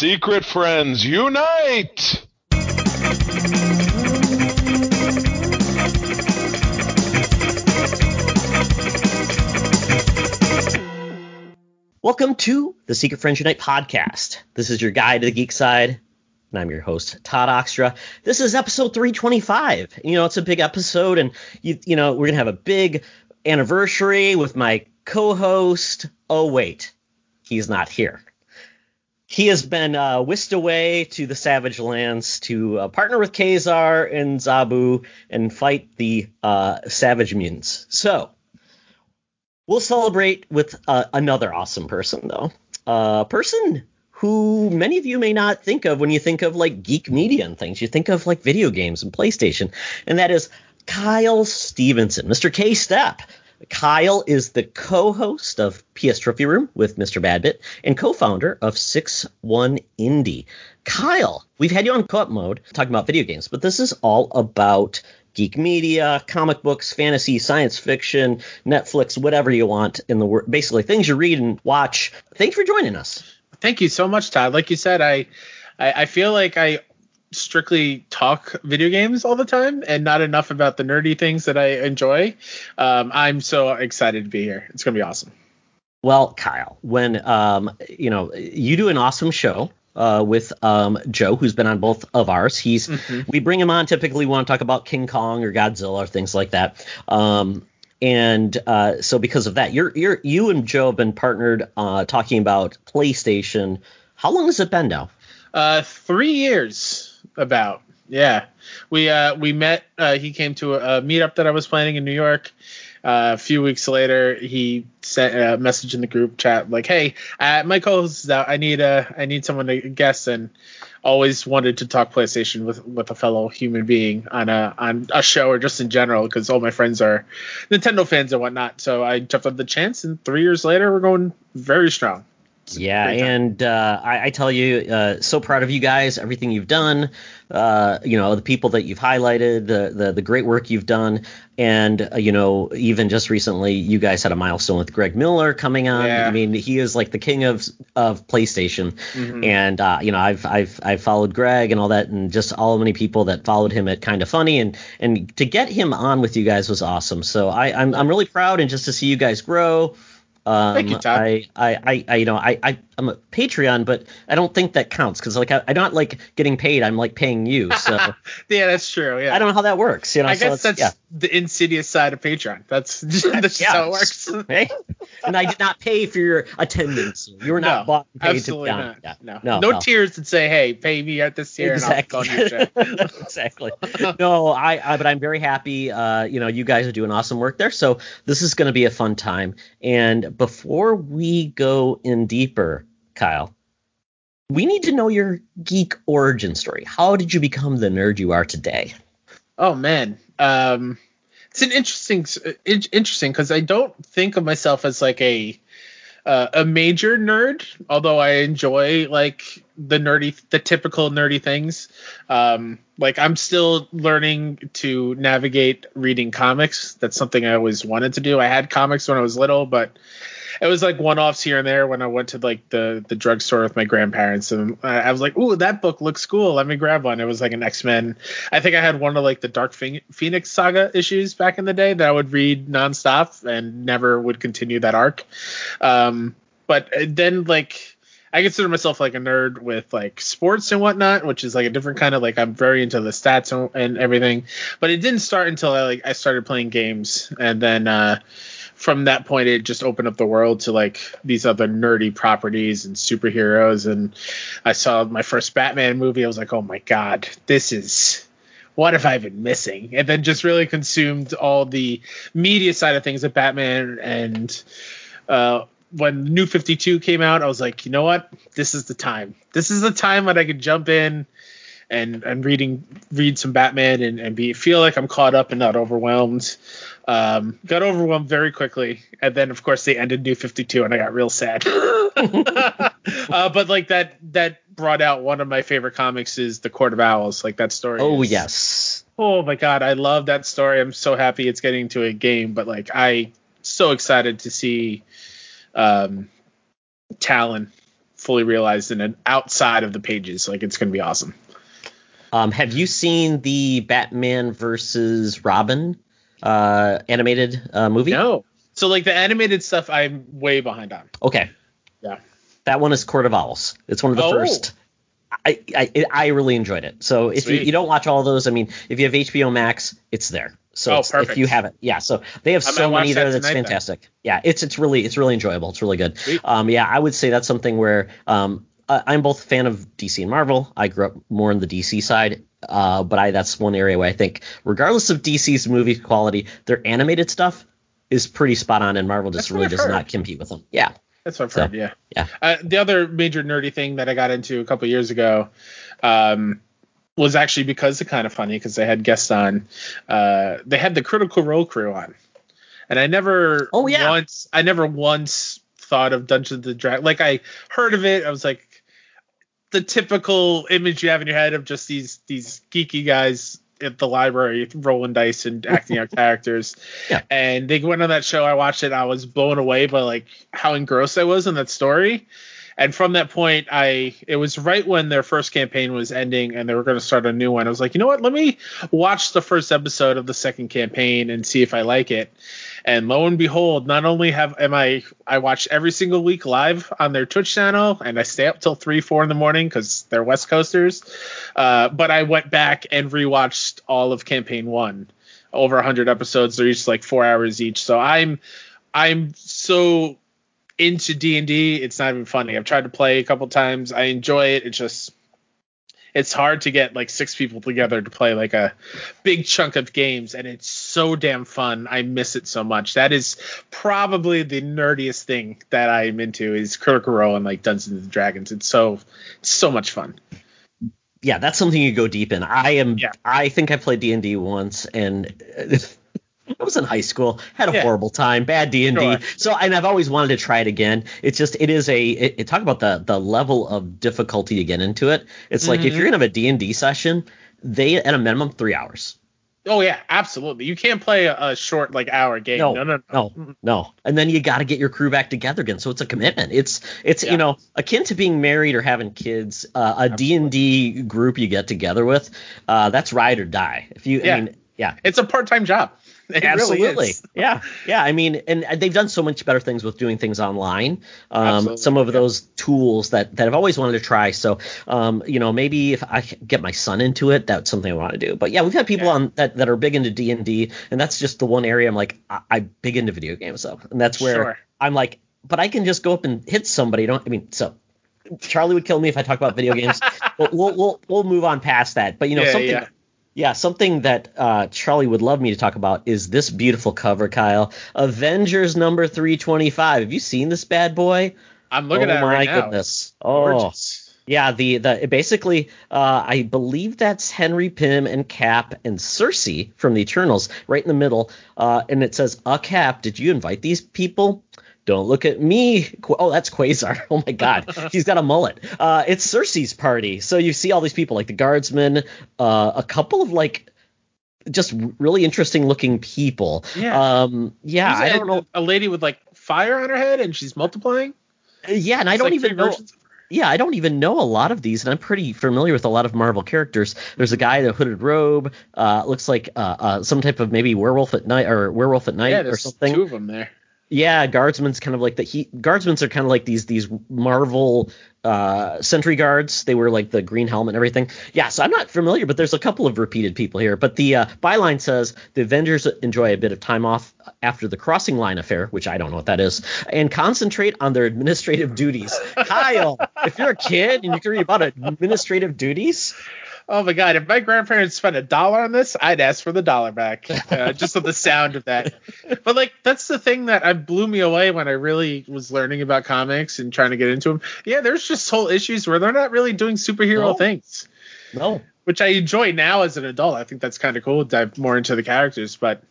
Secret friends, unite! Welcome to the Secret Friends Unite podcast. This is your guide to the geek side, and I'm your host Todd Oxtra. This is episode 325. You know, it's a big episode, and you you know we're gonna have a big anniversary with my co-host. Oh wait, he's not here. He has been uh, whisked away to the Savage Lands to uh, partner with Ka-Zar and Zabu and fight the uh, Savage Mutants. So we'll celebrate with uh, another awesome person, though. A person who many of you may not think of when you think of like geek media and things. You think of like video games and PlayStation, and that is Kyle Stevenson, Mr. K Step. Kyle is the co-host of PS Trophy Room with Mr. Badbit and co-founder of 6-1 Indie. Kyle, we've had you on co-op mode talking about video games, but this is all about geek media, comic books, fantasy, science fiction, Netflix, whatever you want in the world. Basically, things you read and watch. Thanks for joining us. Thank you so much, Todd. Like you said, I I, I feel like I strictly talk video games all the time and not enough about the nerdy things that I enjoy. Um, I'm so excited to be here. It's gonna be awesome. Well, Kyle, when um, you know you do an awesome show uh, with um, Joe, who's been on both of ours. He's we bring him on typically. We want to talk about King Kong or Godzilla or things like that. Um, and uh, so because of that, you're you're you and Joe have been partnered uh, talking about PlayStation. How long has it been now? Uh, three years about. Yeah, we uh we met. Uh, he came to a, meetup that I was planning in New York. Uh, a few weeks later, he sent a message in the group chat like, "Hey, uh, my co-host is out. I need a I need someone to guess." And always wanted to talk PlayStation with with a fellow human being on a on a show or just in general because all my friends are Nintendo fans and whatnot. So I jumped on the chance, and three years later, we're going very strong. Yeah, and uh, I, I tell you, uh, so proud of you guys, everything you've done, uh, you know, the people that you've highlighted, the the, the great work you've done, and uh, you know, even just recently, you guys had a milestone with Greg Miller coming on. Yeah. I mean, he is like the king of of PlayStation, Mhm. and uh, you know, I've I've I've followed Greg and all that, and just all the many people that followed him at Kind of Funny, and and to get him on with you guys was awesome. So I I'm I'm really proud, and just to see you guys grow. Um, Thank you, Todd. I, I, I, I, you know, I, I, I'm a Patreon, but I don't think that counts because like I, I'm not like getting paid. I'm like paying you. So yeah, that's true. Yeah, I don't know how that works. You know, I so guess that's yeah. the insidious side of Patreon. That's that's just Yeah. how it works. And I did not pay for your attendance. You were not no, bought and paid absolutely to not. Yeah. No. No, no, no. tears that say, "Hey, pay me at this tier Exactly. and I'll go on your show." exactly. No, I, I, but I'm very happy. Uh, you know, you guys are doing awesome work there. So this is going to be a fun time. And before we go in deeper, Kyle, we need to know your geek origin story. How did you become the nerd you are today? Oh man, um, it's an interesting, interesting because I don't think of myself as like a uh, a major nerd, although I enjoy like the nerdy, the typical nerdy things. Um, like I'm still learning to navigate reading comics. That's something I always wanted to do. I had comics when I was little, but it was like one-offs here and there when I went to like the the drugstore with my grandparents, and I I was like, "Ooh, that book looks cool. Let me grab one." It was like an X-Men. I think I had one of like the Dark Phoenix saga issues back in the day that I would read nonstop and never would continue that arc. Um, but then like I consider myself like a nerd with like sports and whatnot, which is like a different kind of like I'm very into the stats and, and everything. But it didn't start until I like I started playing games, and then uh, from that point it just opened up the world to like these other nerdy properties and superheroes. And I saw my first Batman movie. I was like, oh my god, this is what have I been missing? And then just really consumed all the media side of things of Batman and uh, when New 52 came out, I was like, you know what? This is the time. This is the time when I could jump in and and reading read some Batman and, and be feel like I'm caught up and not overwhelmed. Um, got overwhelmed very quickly, and then of course they ended New 52, and I got real sad. uh, but like that that brought out one of my favorite comics is the Court of Owls. Like that story. Oh is- yes. Oh my god, I love that story. I'm so happy it's getting to a game, but like I so excited to see um Talon fully realized in an outside of the pages. Like it's gonna be awesome. Um, have you seen the Batman versus Robin uh, animated uh, movie? No. So like the animated stuff, I'm way behind on. Okay. Yeah. That one is Court of Owls. It's one of the Oh. first. I, I I really enjoyed it. So if you, you don't watch all those, I mean, if you have HBO Max, it's there. So Oh, it's- if you have it, yeah. So they have I so many that there that's tonight then. fantastic. Yeah, it's it's really it's really enjoyable. It's really good. Sweet. Um, yeah, I would say that's something where um, I- I'm both a fan of DC and Marvel. I grew up more on the DC side, uh, but I that's one area where I think, regardless of DC's movie quality, their animated stuff is pretty spot on, and Marvel just That's really does not compete with them. Yeah, That's what I've So, heard. Yeah. yeah. Uh, the other major nerdy thing that I got into a couple years ago um, was actually because of kind of funny because they had guests on. Uh, they had the Critical Role crew on, and I never Oh, yeah. once I never once thought of Dungeons and Dragons. Like I heard of it, I was like the typical image you have in your head of just these these geeky guys at the library rolling dice and acting out characters. Yeah. And they went on that show. I watched it. I was blown away by like how engrossed I was in that story. And from that point, I it was right when their first campaign was ending and they were going to start a new one. I was like, you know what? Let me watch the first episode of the second campaign and see if I like it. And lo and behold, not only have am I I watch every single week live on their Twitch channel, and I stay up till three, four in the morning because they're West Coasters. Uh, but I went back and rewatched all of campaign one, over 100 episodes. They're each like four hours each. So I'm I'm so into D and D. It's not even funny. I've tried to play a couple times. I enjoy it. It's just it's hard to get like six people together to play like a big chunk of games and it's so damn fun i miss it so much that is probably the nerdiest thing that i'm into is critical role and like dungeons and dragons it's so it's so much fun yeah, that's something you go deep in. I am. Yeah. I think I played D and D once, and I was in high school, had a Yeah. horrible time, bad D and D. So, and I've always wanted to try it again. It's just, it is a. It, it- talk about the the level of difficulty to get into it. It's like if you're gonna have a D and D session, they at a minimum three hours. oh yeah absolutely you can't play a, a short like hour game No, no no no, no. And then you got to get your crew back together again. So it's a commitment. It's it's Yeah. you know akin to being married or having kids. Uh, a D and D group you get together with, uh, that's ride or die. If you, Yeah. I mean, yeah, it's a part-time job it absolutely. is Yeah, yeah. I mean, and they've done so much better things with doing things online. Um, some of yeah. those tools that that I've always wanted to try. So, um, you know, maybe if I get my son into it, that's something I want to do. But yeah, we've had people Yeah. on that that are big into D and D, and that's just the one area I'm like, I, I'm big into video games though, and that's where Sure. I'm like, but I can just go up and hit somebody. Don't I mean so. Charlie would kill me if I talk about video games. but we'll, we'll we'll move on past that. But you know Yeah, something yeah. something that uh, Charlie would love me to talk about is this beautiful cover, Kyle. Avengers number 325. Have you seen this bad boy? i'm looking oh at it my right now goodness. It's Oh. Yeah, the the basically, uh, I believe that's Henry Pym and Cap and Sersi from the Eternals, right in the middle. Uh, and it says, "A Cap, did you invite these people?" Don't look at me. Oh, that's Quasar. Oh my God, he's got a mullet. Uh, it's Sersi's party. So you see all these people, like the guardsmen, uh, a couple of like just really interesting looking people. Yeah. Um, yeah, I don't know. a lady with like fire on her head and she's multiplying Yeah, and I don't like even know. versions of her. yeah, I don't even know a lot of these, and I'm pretty familiar with a lot of Marvel characters. There's a guy in a hooded robe, uh, looks like uh, uh, some type of maybe werewolf at night or werewolf at night yeah or there's something. two of them there Yeah, guardsmen's kind of like the he guardsmen's are kind of like these these Marvel uh sentry guards. They wear like the green helmet and everything. Yeah, so I'm not familiar, but there's a couple of repeated people here. But the uh, byline says the Avengers enjoy a bit of time off after the crossing line affair, which I don't know what that is, and concentrate on their administrative duties. Kyle, if you're a kid and you can read about administrative duties, Oh my god! If my grandparents spent a dollar on this, I'd ask for the dollar back, uh, just with the sound of that. But like, that's the thing that I blew me away when I really was learning about comics and trying to get into them. Yeah, there's just whole issues where they're not really doing superhero No. things, no, which I enjoy now as an adult. I think that's kind of cool. Dive more into the characters, but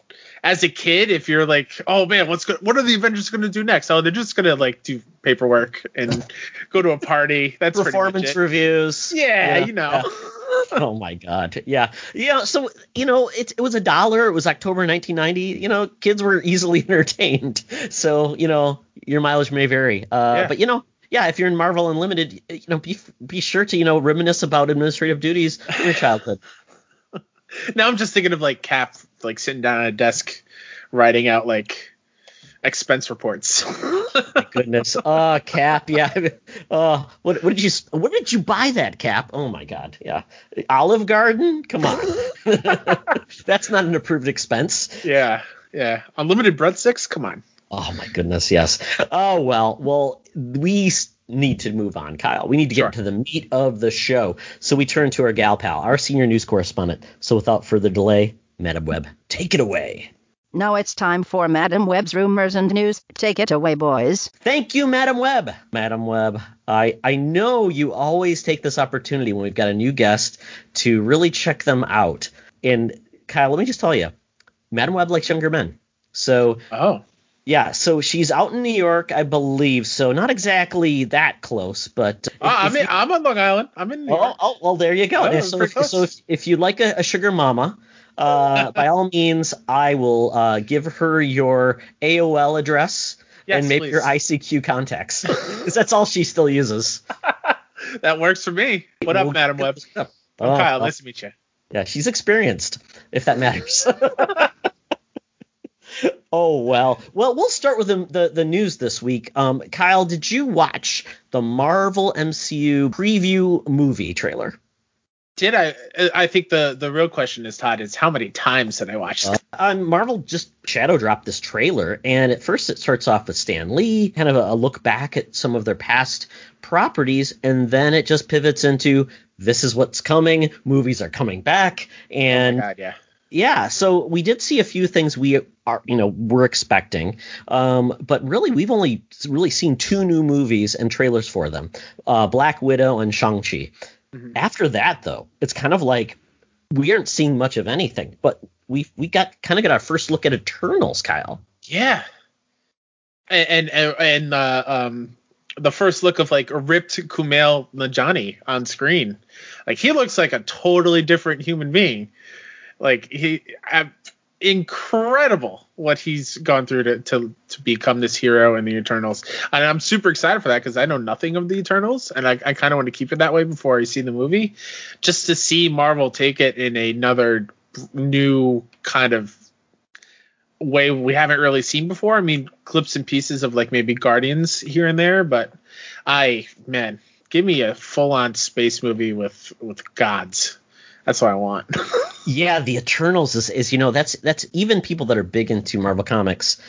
as a kid, if you're like, oh man, what's go- what are the Avengers going to do next? Oh, they're just going to like do paperwork and go to a party. That's performance reviews. Yeah, Yeah, you know. yeah. oh my god yeah yeah so you know it, it was a dollar it was october 1990 you know kids were easily entertained so you know your mileage may vary uh Yeah. but you know yeah, if you're in Marvel Unlimited, you know, be be sure to you know reminisce about administrative duties in your childhood. now I'm just thinking of like Cap like sitting down at a desk writing out like expense reports. My goodness. Oh, Cap. Yeah. Oh, what, what did you what did you buy that Cap? Oh my God. Yeah. Olive Garden. Come on. That's not an approved expense. Yeah. Yeah. Unlimited breadsticks. Come on. Oh my goodness. Yes. Oh well. Well, we need to move on, Kyle. We need to get sure. to the meat of the show. So we turn to our gal pal, our senior news correspondent. So without further delay, Madam Webb, take it away. Now it's time for Madam Web's rumors and news. Take it away, boys. Thank you, Madam Web. Madam Web, I, I know you always take this opportunity when we've got a new guest to really check them out. And Kyle, let me just tell you, Madam Web likes younger men. So oh. Yeah, so she's out in New York, I believe. So not exactly that close, but uh, I'm in, I'm on Long Island. I'm in New York. Oh, oh well, there you go. Oh, so, if, so if, if you like a, a sugar mama, uh, by all means, I will uh, give her your AOL address yes, and maybe please. your ICQ contacts, because that's all she still uses. that works for me. What up, we'll Madam Web? I'm oh, Kyle. Nice to meet you. Yeah, she's experienced, if that matters. Oh well. Well, we'll start with the, the, the news this week. Um, Kyle, did you watch the Marvel MCU preview movie trailer? did I? I think the the real question is Todd is how many times did I watch? Uh, um, Marvel just shadow dropped this trailer, and at first it starts off with Stan Lee, kind of a, a look back at some of their past properties, and then it just pivots into this is what's coming. Movies are coming back, and oh God, yeah. Yeah, so we did see a few things we are, you know, we're expecting, um, but really we've only really seen two new movies and trailers for them: uh, Black Widow and Shang Chi. Mm-hmm. After that, though, it's kind of like we aren't seeing much of anything, but we we got kind of got our first look at Eternals, Kyle. Yeah, and and and uh, um, the first look of like a ripped Kumail Nanjiani on screen, like he looks like a totally different human being. Like he, I, incredible what he's gone through to, to to become this hero in the Eternals. And I'm super excited for that because I know nothing of the Eternals, and I, I kind of want to keep it that way before I see the movie, just to see Marvel take it in another new kind of way we haven't really seen before. I mean, clips and pieces of like maybe Guardians here and there, but I man, give me a full on space movie with with gods. That's what I want. yeah, the Eternals is, is you know that's that's even people that are big into Marvel comics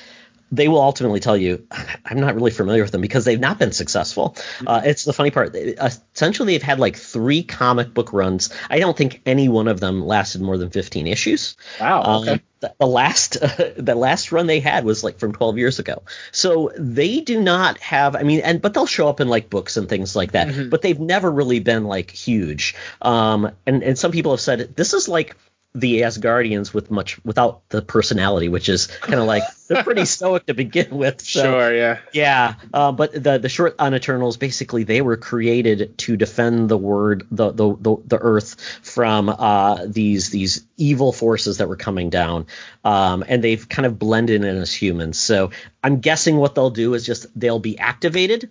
they will ultimately tell you, I'm not really familiar with them because they've not been successful. Mm-hmm. Uh, it's the funny part. Essentially, they've had like three comic book runs. I don't think any one of them lasted more than 15 issues. Wow. Um, okay. Um, the, the last uh, the last run they had was like from 12 years ago. So they do not have. I mean, and but they'll show up in like books and things like that. Mm-hmm. But they've never really been like huge. Um, and and some people have said this is like the Asgardians with much without the personality, which is kind of like they're pretty stoic to begin with. So, sure, yeah, yeah. Uh, but the the short on Eternals, basically, they were created to defend the word, the the the, the Earth from uh, these these evil forces that were coming down, um, and they've kind of blended in as humans. So I'm guessing what they'll do is just they'll be activated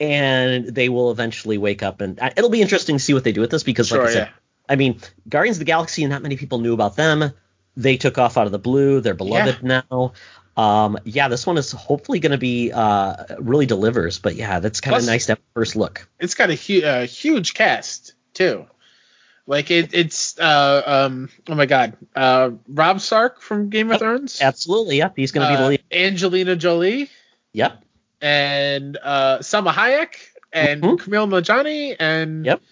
and they will eventually wake up and uh, it'll be interesting to see what they do with this because like I said, yeah. I mean, Guardians of the Galaxy, and not many people knew about them. They took off out of the blue. They're beloved yeah. now. Um, yeah, this one is hopefully going to be uh, really delivers. But yeah, that's kind of nice to have first look. It's got a, hu- a huge cast too. Like it, it's uh, um, oh my god, uh, Robb Stark from Game of Thrones. Absolutely, yep. He's going to be the uh, lead. Angelina Jolie. Yep. And uh, Salma Hayek and mm-hmm. Kumail Nanjiani and yep.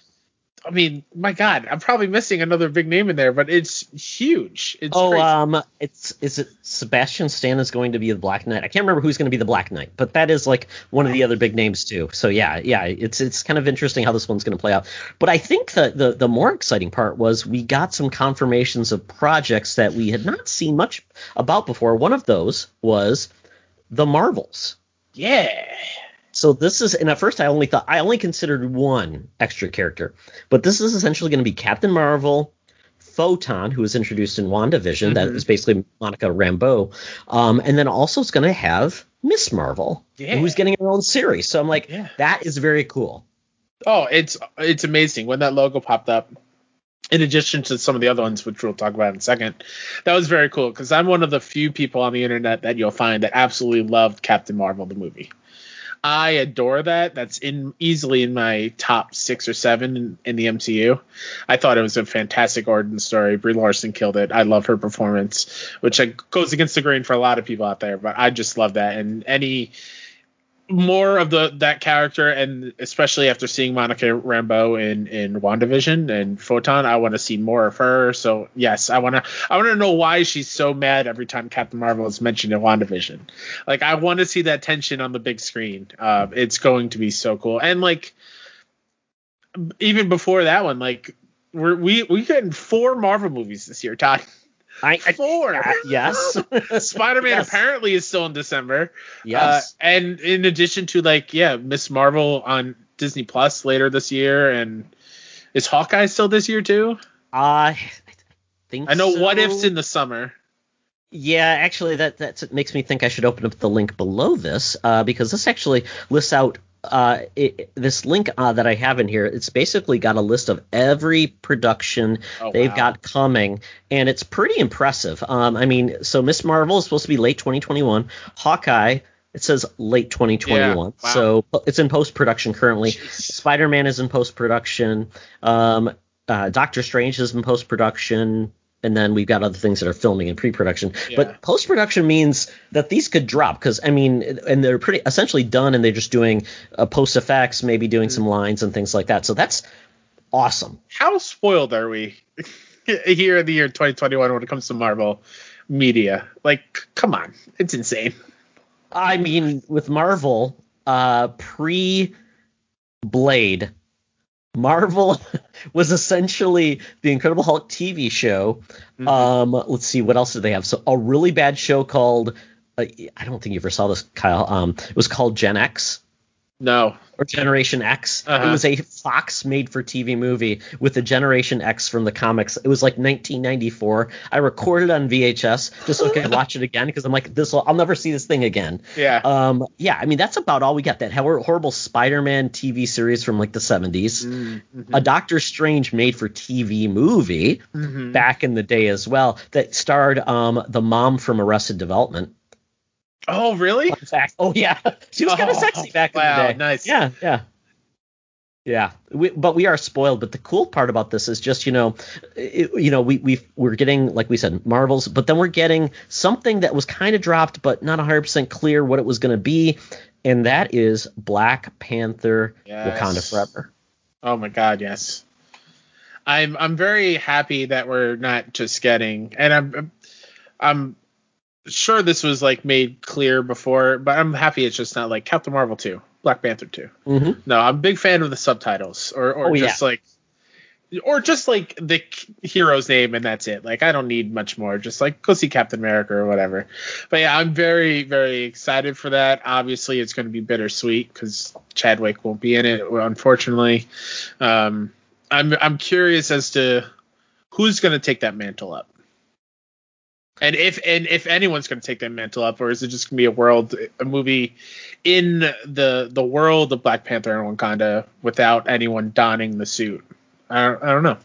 I mean, my God, I'm probably missing another big name in there, but it's huge. It's oh, crazy. um, it's is it Sebastian Stan is going to be the Black Knight? I can't remember who's going to be the Black Knight, but that is like one of the other big names too. So yeah, yeah, it's it's kind of interesting how this one's going to play out. But I think the the the more exciting part was we got some confirmations of projects that we had not seen much about before. One of those was the Marvels. Yeah. So this is, and at first I only thought I only considered one extra character, but this is essentially going to be Captain Marvel, Photon, who was introduced in WandaVision, mm-hmm. that is basically Monica Rambeau, um, and then also it's going to have Miss Marvel, Yeah. who's getting her own series. So I'm like, Yeah. that is very cool. Oh, it's it's amazing when that logo popped up. In addition to some of the other ones, which we'll talk about in a second, that was very cool because I'm one of the few people on the internet that you'll find that absolutely loved Captain Marvel the movie. I adore that. That's in easily in my top six or seven in, in the MCU. I thought it was a fantastic origin story. Brie Larson killed it. I love her performance, which uh, goes against the grain for a lot of people out there, but I just love that. And any more of the that character and especially after seeing Monica Rambeau in in WandaVision and Photon, I want to see more of her. So yes, I want to I want to know why she's so mad every time Captain Marvel is mentioned in WandaVision. Like I want to see that tension on the big screen. Uh, it's going to be so cool. And like even before that one, like we're we we getting four Marvel movies this year, Todd. I, I Four. uh, yes, Spider-Man Yes. apparently is still in December. yes. Uh, and in addition to like, yeah, Miss Marvel on Disney Plus later this year, and is Hawkeye still this year too? I think I know so. What If's in the summer. Yeah, actually, that that's, it makes me think I should open up the link below this uh, because this actually lists out uh, it, this link uh, that I have in here. It's basically got a list of every production Oh, they've wow. got coming, and it's pretty impressive. Um, I mean, so Miss Marvel is supposed to be late 2021. Hawkeye. It says late 2021, Yeah, wow. so it's in post production currently. Spider Man is in post production. Um, uh, Doctor Strange is in post production. And then we've got other things that are filming in pre production. Yeah. But post production means that these could drop because, I mean, and they're pretty essentially done and they're just doing uh, post effects, maybe doing Mm. some lines and things like that. So that's awesome. How spoiled are we here in the year 2021 when it comes to Marvel media? Like, come on, it's insane. I mean, with Marvel, uh, pre Blade, Marvel was essentially the Incredible Hulk TV show. Mm-hmm. Um, let's see, what else did they have? So a really bad show called uh, I don't think you ever saw this, Kyle. Um, it was called Gen X No. or Generation X. Uh-huh. It was a Fox made for TV movie with the Generation X from the comics. It was like 1994. I recorded on VHS just so I could watch it again because I'm like, this I'll never see this thing again. Yeah. Um, yeah, I mean that's about all we got. That horrible Spider-Man TV series from like the 70s, Mm-hmm. a Doctor Strange made for TV movie Mhm. back in the day as well that starred um the mom from Arrested Development. Oh, really? Oh yeah, she was kind of Oh, sexy back wow, in the day. nice. Yeah, yeah. Yeah, we, but we are spoiled. But the cool part about this is just you know, it, you know we we we're getting like we said Marvels, but then we're getting something that was kind of dropped, but not 100 percent clear what it was going to be, and that is Black Panther: Yes. Wakanda Forever. Oh my God, yes. I'm I'm very happy that we're not just getting, and I'm I'm sure this was like made clear before, but I'm happy it's just not like Captain Marvel 2, Black Panther 2. Mm-hmm. No, I'm a big fan of the subtitles, or or Oh, yeah. just like, or just like the hero's name and that's it. Like I don't need much more. Just like go see Captain America or whatever. But yeah, I'm very very excited for that. Obviously, it's going to be bittersweet because Chadwick won't be in it, unfortunately. Um, I'm I'm curious as to who's going to take that mantle up. And if and if anyone's going to take that mantle up, or is it just going to be a world, a movie in the the world of Black Panther and Wakanda without anyone donning the suit? I don't, I don't know.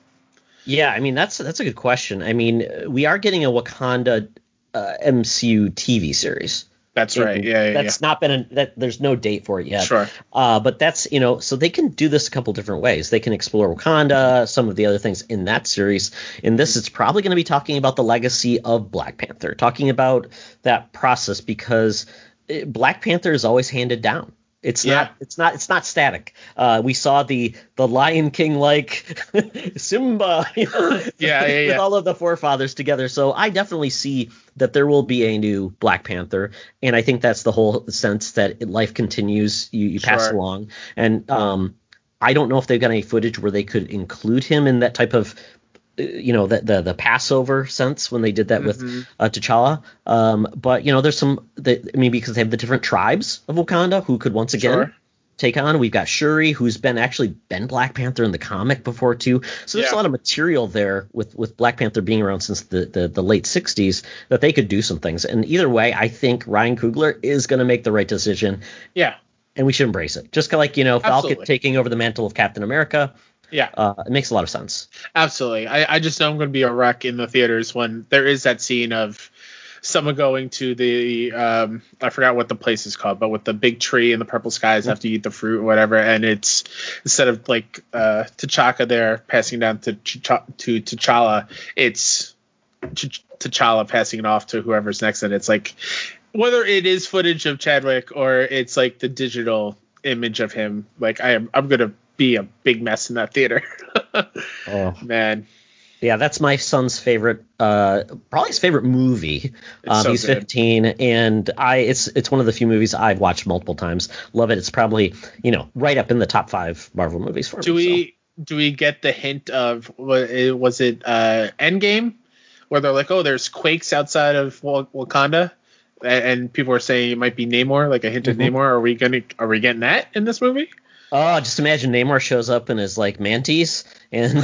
Yeah, I mean that's that's a good question. I mean we are getting a Wakanda uh, MCU TV series. That's right. Yeah, yeah, that's not been a, that. There's no date for it yet. Sure. Uh, but that's you know, so they can do this a couple different ways. They can explore Wakanda, some of the other things in that series. In this, it's probably going to be talking about the legacy of Black Panther, talking about that process because eh, Black Panther is always handed down. It's Yeah. not. It's not. It's not static. Uh, we saw the the Lion King like Simba, you know, Yeah, yeah, with all of the forefathers together. So I definitely see that there will be a new Black Panther, and I think that's the whole sense that life continues. You, you pass along, and um, I don't know if they've got any footage where they could include him in that type of you know the, the the Passover sense when they did that Mhm. with uh, T'Challa. Um, but you know, there's some. That, I mean, because they have the different tribes of Wakanda who could once again Sure. take on. We've got Shuri, who's been actually been Black Panther in the comic before too. So there's Yeah. a lot of material there with with Black Panther being around since the, the the late 60s that they could do some things. And either way, I think Ryan Coogler is going to make the right decision, Yeah. and we should embrace it. Just like you know Falcon Absolutely. taking over the mantle of Captain America. Yeah. Uh, it makes a lot of sense. Absolutely. I, I just know I'm going to be a wreck in the theaters when there is that scene of someone going to the um I forgot what the place is called, but with the big tree and the purple skies have to eat the fruit or whatever, and it's instead of like uh T'Chaka there passing down to to T'Challa, it's Ch- T'Challa passing it off to whoever's next, and it's like whether it is footage of Chadwick or it's like the digital image of him, like I am I'm gonna be a big mess in that theater. Oh. Man. Yeah, that's my son's favorite, uh, probably his favorite movie. Um, so he's good. 15, and I it's it's one of the few movies I've watched multiple times. Love it. It's probably you know right up in the top five Marvel movies for Do me. so. we do we get the hint of was it uh Endgame where they're like, oh, there's quakes outside of Wakanda, and people are saying it might be Namor, like a hint Mhm. of Namor. Are we gonna are we getting that in this movie? Oh, just imagine Namor shows up in his like mantis and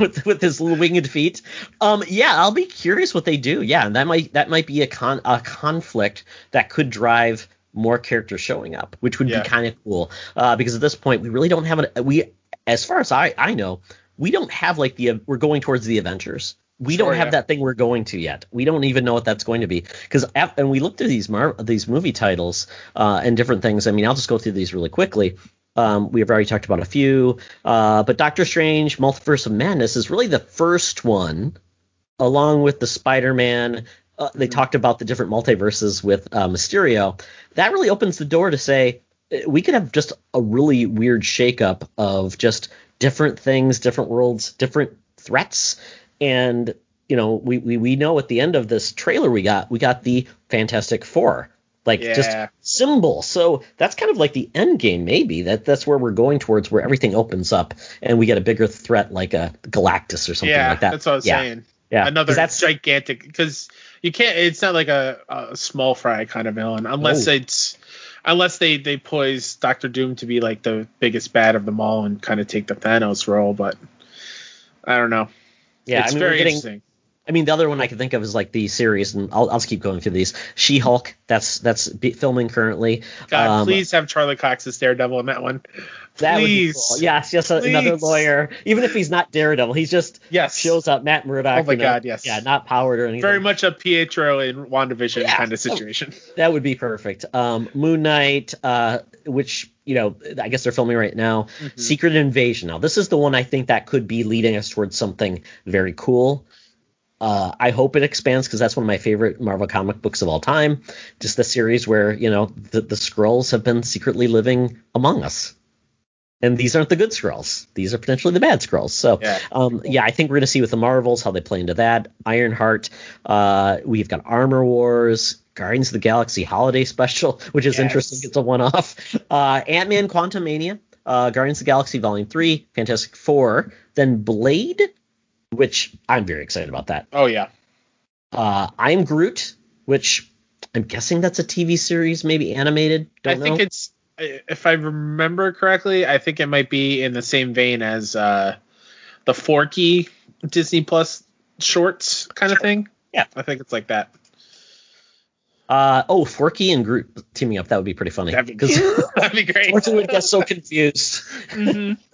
with, with his little winged feet. Um, yeah, I'll be curious what they do. Yeah, and that might that might be a con a conflict that could drive more characters showing up, which would Yeah. be kind of cool. Uh, because at this point we really don't have a we as far as I I know we don't have like the we're going towards the Avengers. We Sure, don't have yeah. that thing we're going to yet. We don't even know what that's going to be because and we look through these Mar- these movie titles uh, and different things. I mean, I'll just go through these really quickly. Um, we have already talked about a few, uh, but Doctor Strange: Multiverse of Madness is really the first one, along with the Spider-Man. Uh, they talked about the different multiverses with uh, Mysterio. That really opens the door to say uh, we could have just a really weird shakeup of just different things, different worlds, different threats, and you know we, we we know at the end of this trailer we got we got the Fantastic Four, like just symbol. So that's kind of like the end game, maybe. That that's where we're going towards, where everything opens up and we get a bigger threat like a Galactus or something yeah, like that. that's what I was yeah. saying. Yeah, Another that's gigantic because you can't. It's not like a, a small fry kind of villain unless No. it's unless they they poise Doctor Doom to be like the biggest bad of them all and kind of take the Thanos role. But I don't know. Yeah. it's I mean, very getting. interesting. I mean, the other one I can think of is like the series, and I'll, I'll just keep going through these. She-Hulk, that's that's be- filming currently. God, Um, please have Charlie Cox as Daredevil in that one. That please. would be cool. Yes, yes, a- another lawyer. Even if he's not Daredevil, he's just Yes. shows up. Matt Murdock. Oh my you know, God, yes. Yeah, not powered or anything. Very much a Pietro in WandaVision Yeah. kind of situation. That would be perfect. Um, Moon Knight, uh, which you know, I guess they're filming right now. Mm-hmm. Secret Invasion. Now, this is the one I think that could be leading us towards something very cool. Uh, I hope it expands because that's one of my favorite Marvel comic books of all time. Just the series where you know the, the Skrulls have been secretly living among us, and these aren't the good Skrulls; these are potentially the bad Skrulls. So, Yeah. um, yeah, I think we're gonna see with the Marvels how they play into that. Ironheart, uh, we've got Armor Wars, Guardians of the Galaxy Holiday Special, which is Yes. interesting. It's a one-off. Uh, Ant Man, Quantumania, uh, Guardians of the Galaxy Volume Three, Fantastic Four, then Blade, which I'm very excited about that. Oh yeah. Uh, I'm Groot, which I'm guessing that's a TV series, maybe animated. Don't I think it's if I remember correctly, I think it might be in the same vein as uh, the Forky Disney Plus shorts kind of thing. Yeah. I think it's like that. Uh, oh, Forky and Groot teaming up. That would be pretty funny. That'd be, that'd be great. Forky would get so confused. Mhm.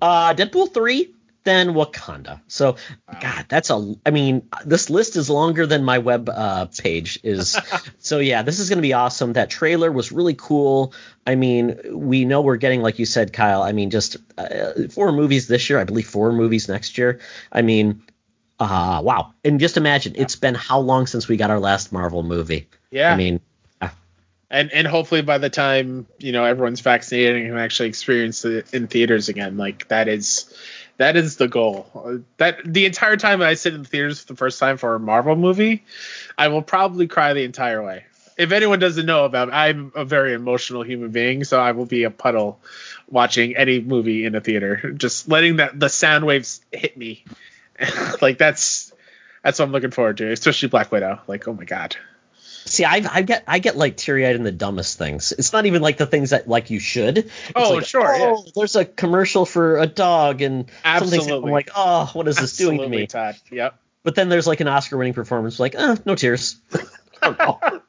Uh, Deadpool 3, then Wakanda. So, God, that's a. I mean, this list is longer than my web uh, page is. so, yeah, this is going to be awesome. That trailer was really cool. I mean, we know we're getting, like you said, Kyle. I mean, just uh, four movies this year. I believe four movies next year. I mean, uh, wow. And just imagine, it's been how long since we got our last Marvel movie? Yeah. I mean, and and hopefully by the time you know everyone's vaccinated and can actually experience it in theaters again, like that is that is the goal. That the entire time I sit in the theaters for the first time for a Marvel movie, I will probably cry the entire way. If anyone doesn't know about, me, I'm a very emotional human being, so I will be a puddle watching any movie in a theater, just letting that the sound waves hit me. like that's that's what I'm looking forward to, especially Black Widow. Like, oh my god. See, I, I get I get like teary eyed in the dumbest things. It's not even like the things that like you should. It's Oh, like, sure, yeah. Oh, there's a commercial for a dog and Absolutely. I'm like, oh, what is this doing to Absolutely, me? Todd. Yep. But then there's like an Oscar winning performance, like, uh, no tears. I don't know.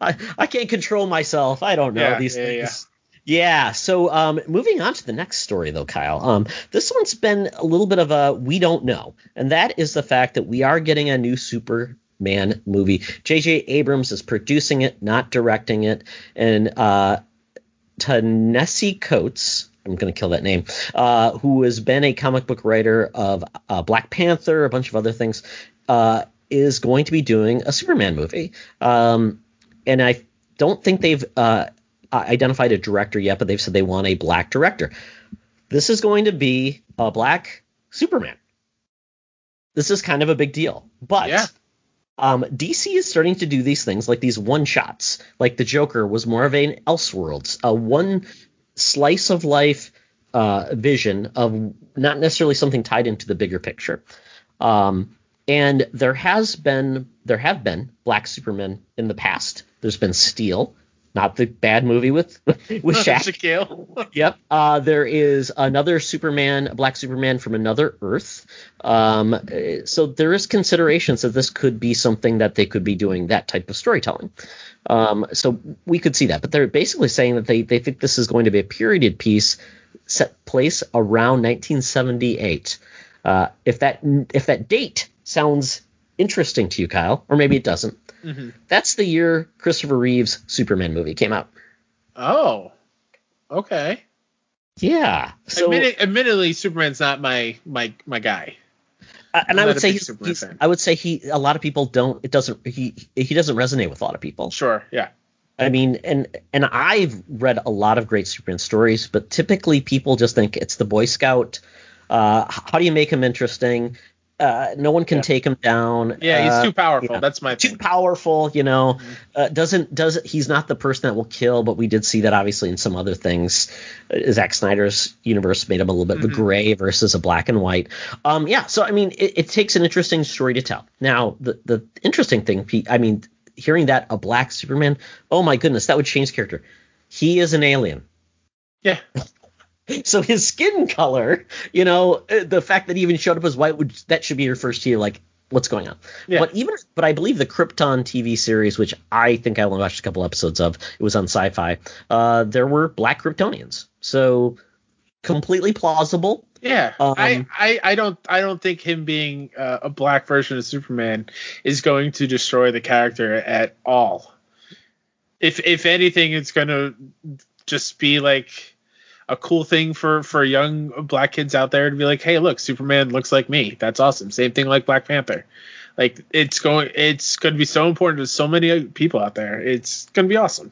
I, I can't control myself. I don't know Yeah, these yeah, things. Yeah. So um, moving on to the next story, though, Kyle. Um, this one's been a little bit of a we don't know, and that is the fact that we are getting a new Superman movie. J.J. Abrams is producing it, not directing it, and uh, Ta-Nehisi Coates. I'm going to kill that name. Uh, who has been a comic book writer of uh, Black Panther, a bunch of other things, uh, is going to be doing a Superman movie. Um, and I don't think they've uh, identified a director yet, but they've said they want a black director. This is going to be a black Superman. This is kind of a big deal, but Yeah. Um, DC is starting to do these things like these one shots. Like the Joker was more of an Elseworlds, a one slice of life uh, vision of not necessarily something tied into the bigger picture. Um, and there has been there have been black Supermen in the past. There's been Steel, not the bad movie with with Shaq. Shaquille. Yep. Uh, there is another Superman, a black Superman from another Earth. Um, uh, so there is considerations that this could be something that they could be doing that type of storytelling. Um, so we could see that, but they're basically saying that they they think this is going to be a period piece set place around 1978. Uh, if that if that date sounds interesting to you, Kyle, or maybe it doesn't, Mhm. that's the year Christopher Reeves Superman movie came out. Oh. Okay. Yeah. So Admit- admittedly, Superman's not my my my guy. Uh, and I'm I would say he's, he's- I would say he a lot of people don't it doesn't he he doesn't resonate with a lot of people. Sure. Yeah. I mean and and I've read a lot of great Superman stories, but typically people just think it's the Boy Scout. Uh, how do you make him interesting? Uh, no one can Yeah. take him down. Yeah. He's Uh, too powerful. That's my too thing. powerful, you know. Mm-hmm. Uh, doesn't does he's not the person that will kill, but we did see that obviously in some other things. Uh, Zack Snyder's universe made him a little bit of a Mhm. gray versus a black and white. Um, yeah, so I mean, it, it takes an interesting story to tell. Now, the the interesting thing, Pete, I mean, hearing that a black Superman, oh my goodness, that would change character. He is an alien. Yeah. So his skin color, you know, uh, the fact that he even showed up as white would that should be your first year like what's going on. Yeah. But even but I believe the Krypton TV series, which I think I only watched a couple episodes of, it was on Sci-Fi. Uh, there were black Kryptonians, so completely plausible. Yeah, Um, I, I, I don't I don't think him being uh, a black version of Superman is going to destroy the character at all. If if anything, it's going to just be like a cool thing for for young black kids out there to be like, hey, look, Superman looks like me. That's awesome. Same thing like Black Panther. Like it's going it's going to be so important to so many people out there. It's going to be awesome.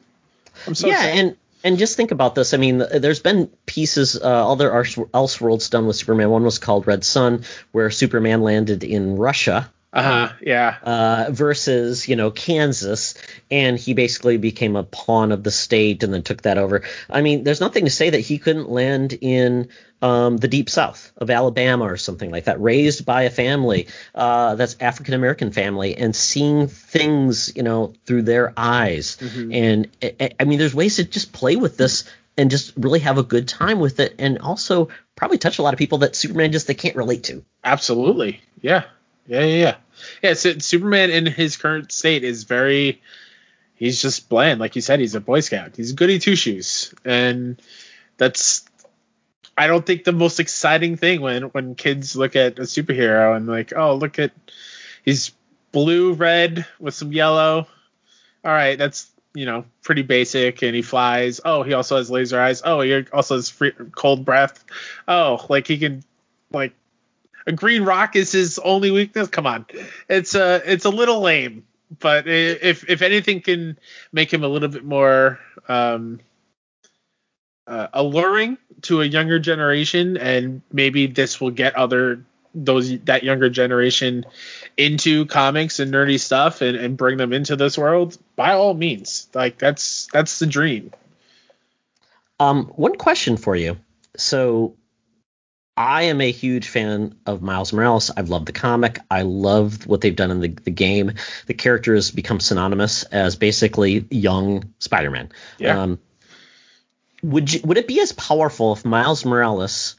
I'm so yeah, excited. and and just think about this. I mean, there's been pieces, uh, other Elseworlds done with Superman. One was called Red Sun, where Superman landed in Russia. Uh-huh, yeah. uh, versus you know Kansas, and he basically became a pawn of the state and then took that over. I mean, there's nothing to say that he couldn't land in um, the deep south of Alabama or something like that, raised by a family uh, that's African American family, and seeing things you know through their eyes. And I- I- I mean, there's ways to just play with this and just really have a good time with it, and also probably touch a lot of people that Superman just they can't relate to. Absolutely. Yeah. Yeah, yeah, yeah. Yeah, so Superman in his current state is very he's just bland. Like you said, he's a Boy Scout. He's goody two shoes. And that's I don't think the most exciting thing when when kids look at a superhero and like, oh look at he's blue, red with some yellow. All right, that's you know pretty basic and he flies oh he also has laser eyes oh he also has free, cold breath oh like he can like a green rock is his only weakness. Come on, it's a it's a little lame, but if if anything can make him a little bit more um, uh, alluring to a younger generation, and maybe this will get other those that younger generation into comics and nerdy stuff and, and bring them into this world by all means like that's that's the dream Um, one question for you. So, I am a huge fan of Miles Morales. I've loved the comic. I love what they've done in the, the game. The character has become synonymous as basically young Spider-Man. Yeah. Um, would you, would it be as powerful if Miles Morales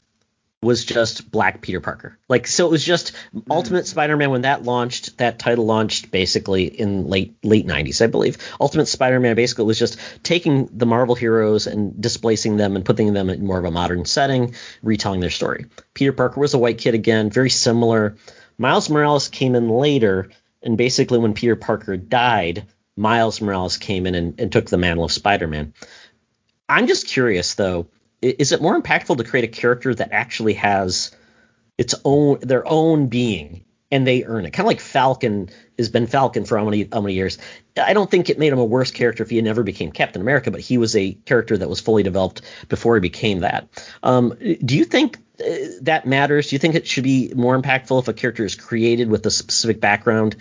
was just Black Peter Parker? Like, so it was just Ultimate hmm. Spider-Man when that launched. That title launched basically in late late 90s, I believe. Ultimate Spider-Man basically was just taking the Marvel heroes and displacing them and putting them in more of a modern setting, retelling their story. Peter Parker was a white kid again, very similar. Miles Morales came in later, and basically when Peter Parker died, Miles Morales came in and, and took the mantle of Spider-Man. I'm just curious though, is it more impactful to create a character that actually has its own their own being and they earn it? Kind of like Falcon has been Falcon for how many how many years? I don't think it made him a worse character if he never became Captain America, but he was a character that was fully developed before he became that. Um, do you think uh, that matters? Do you think it should be more impactful if a character is created with a specific background,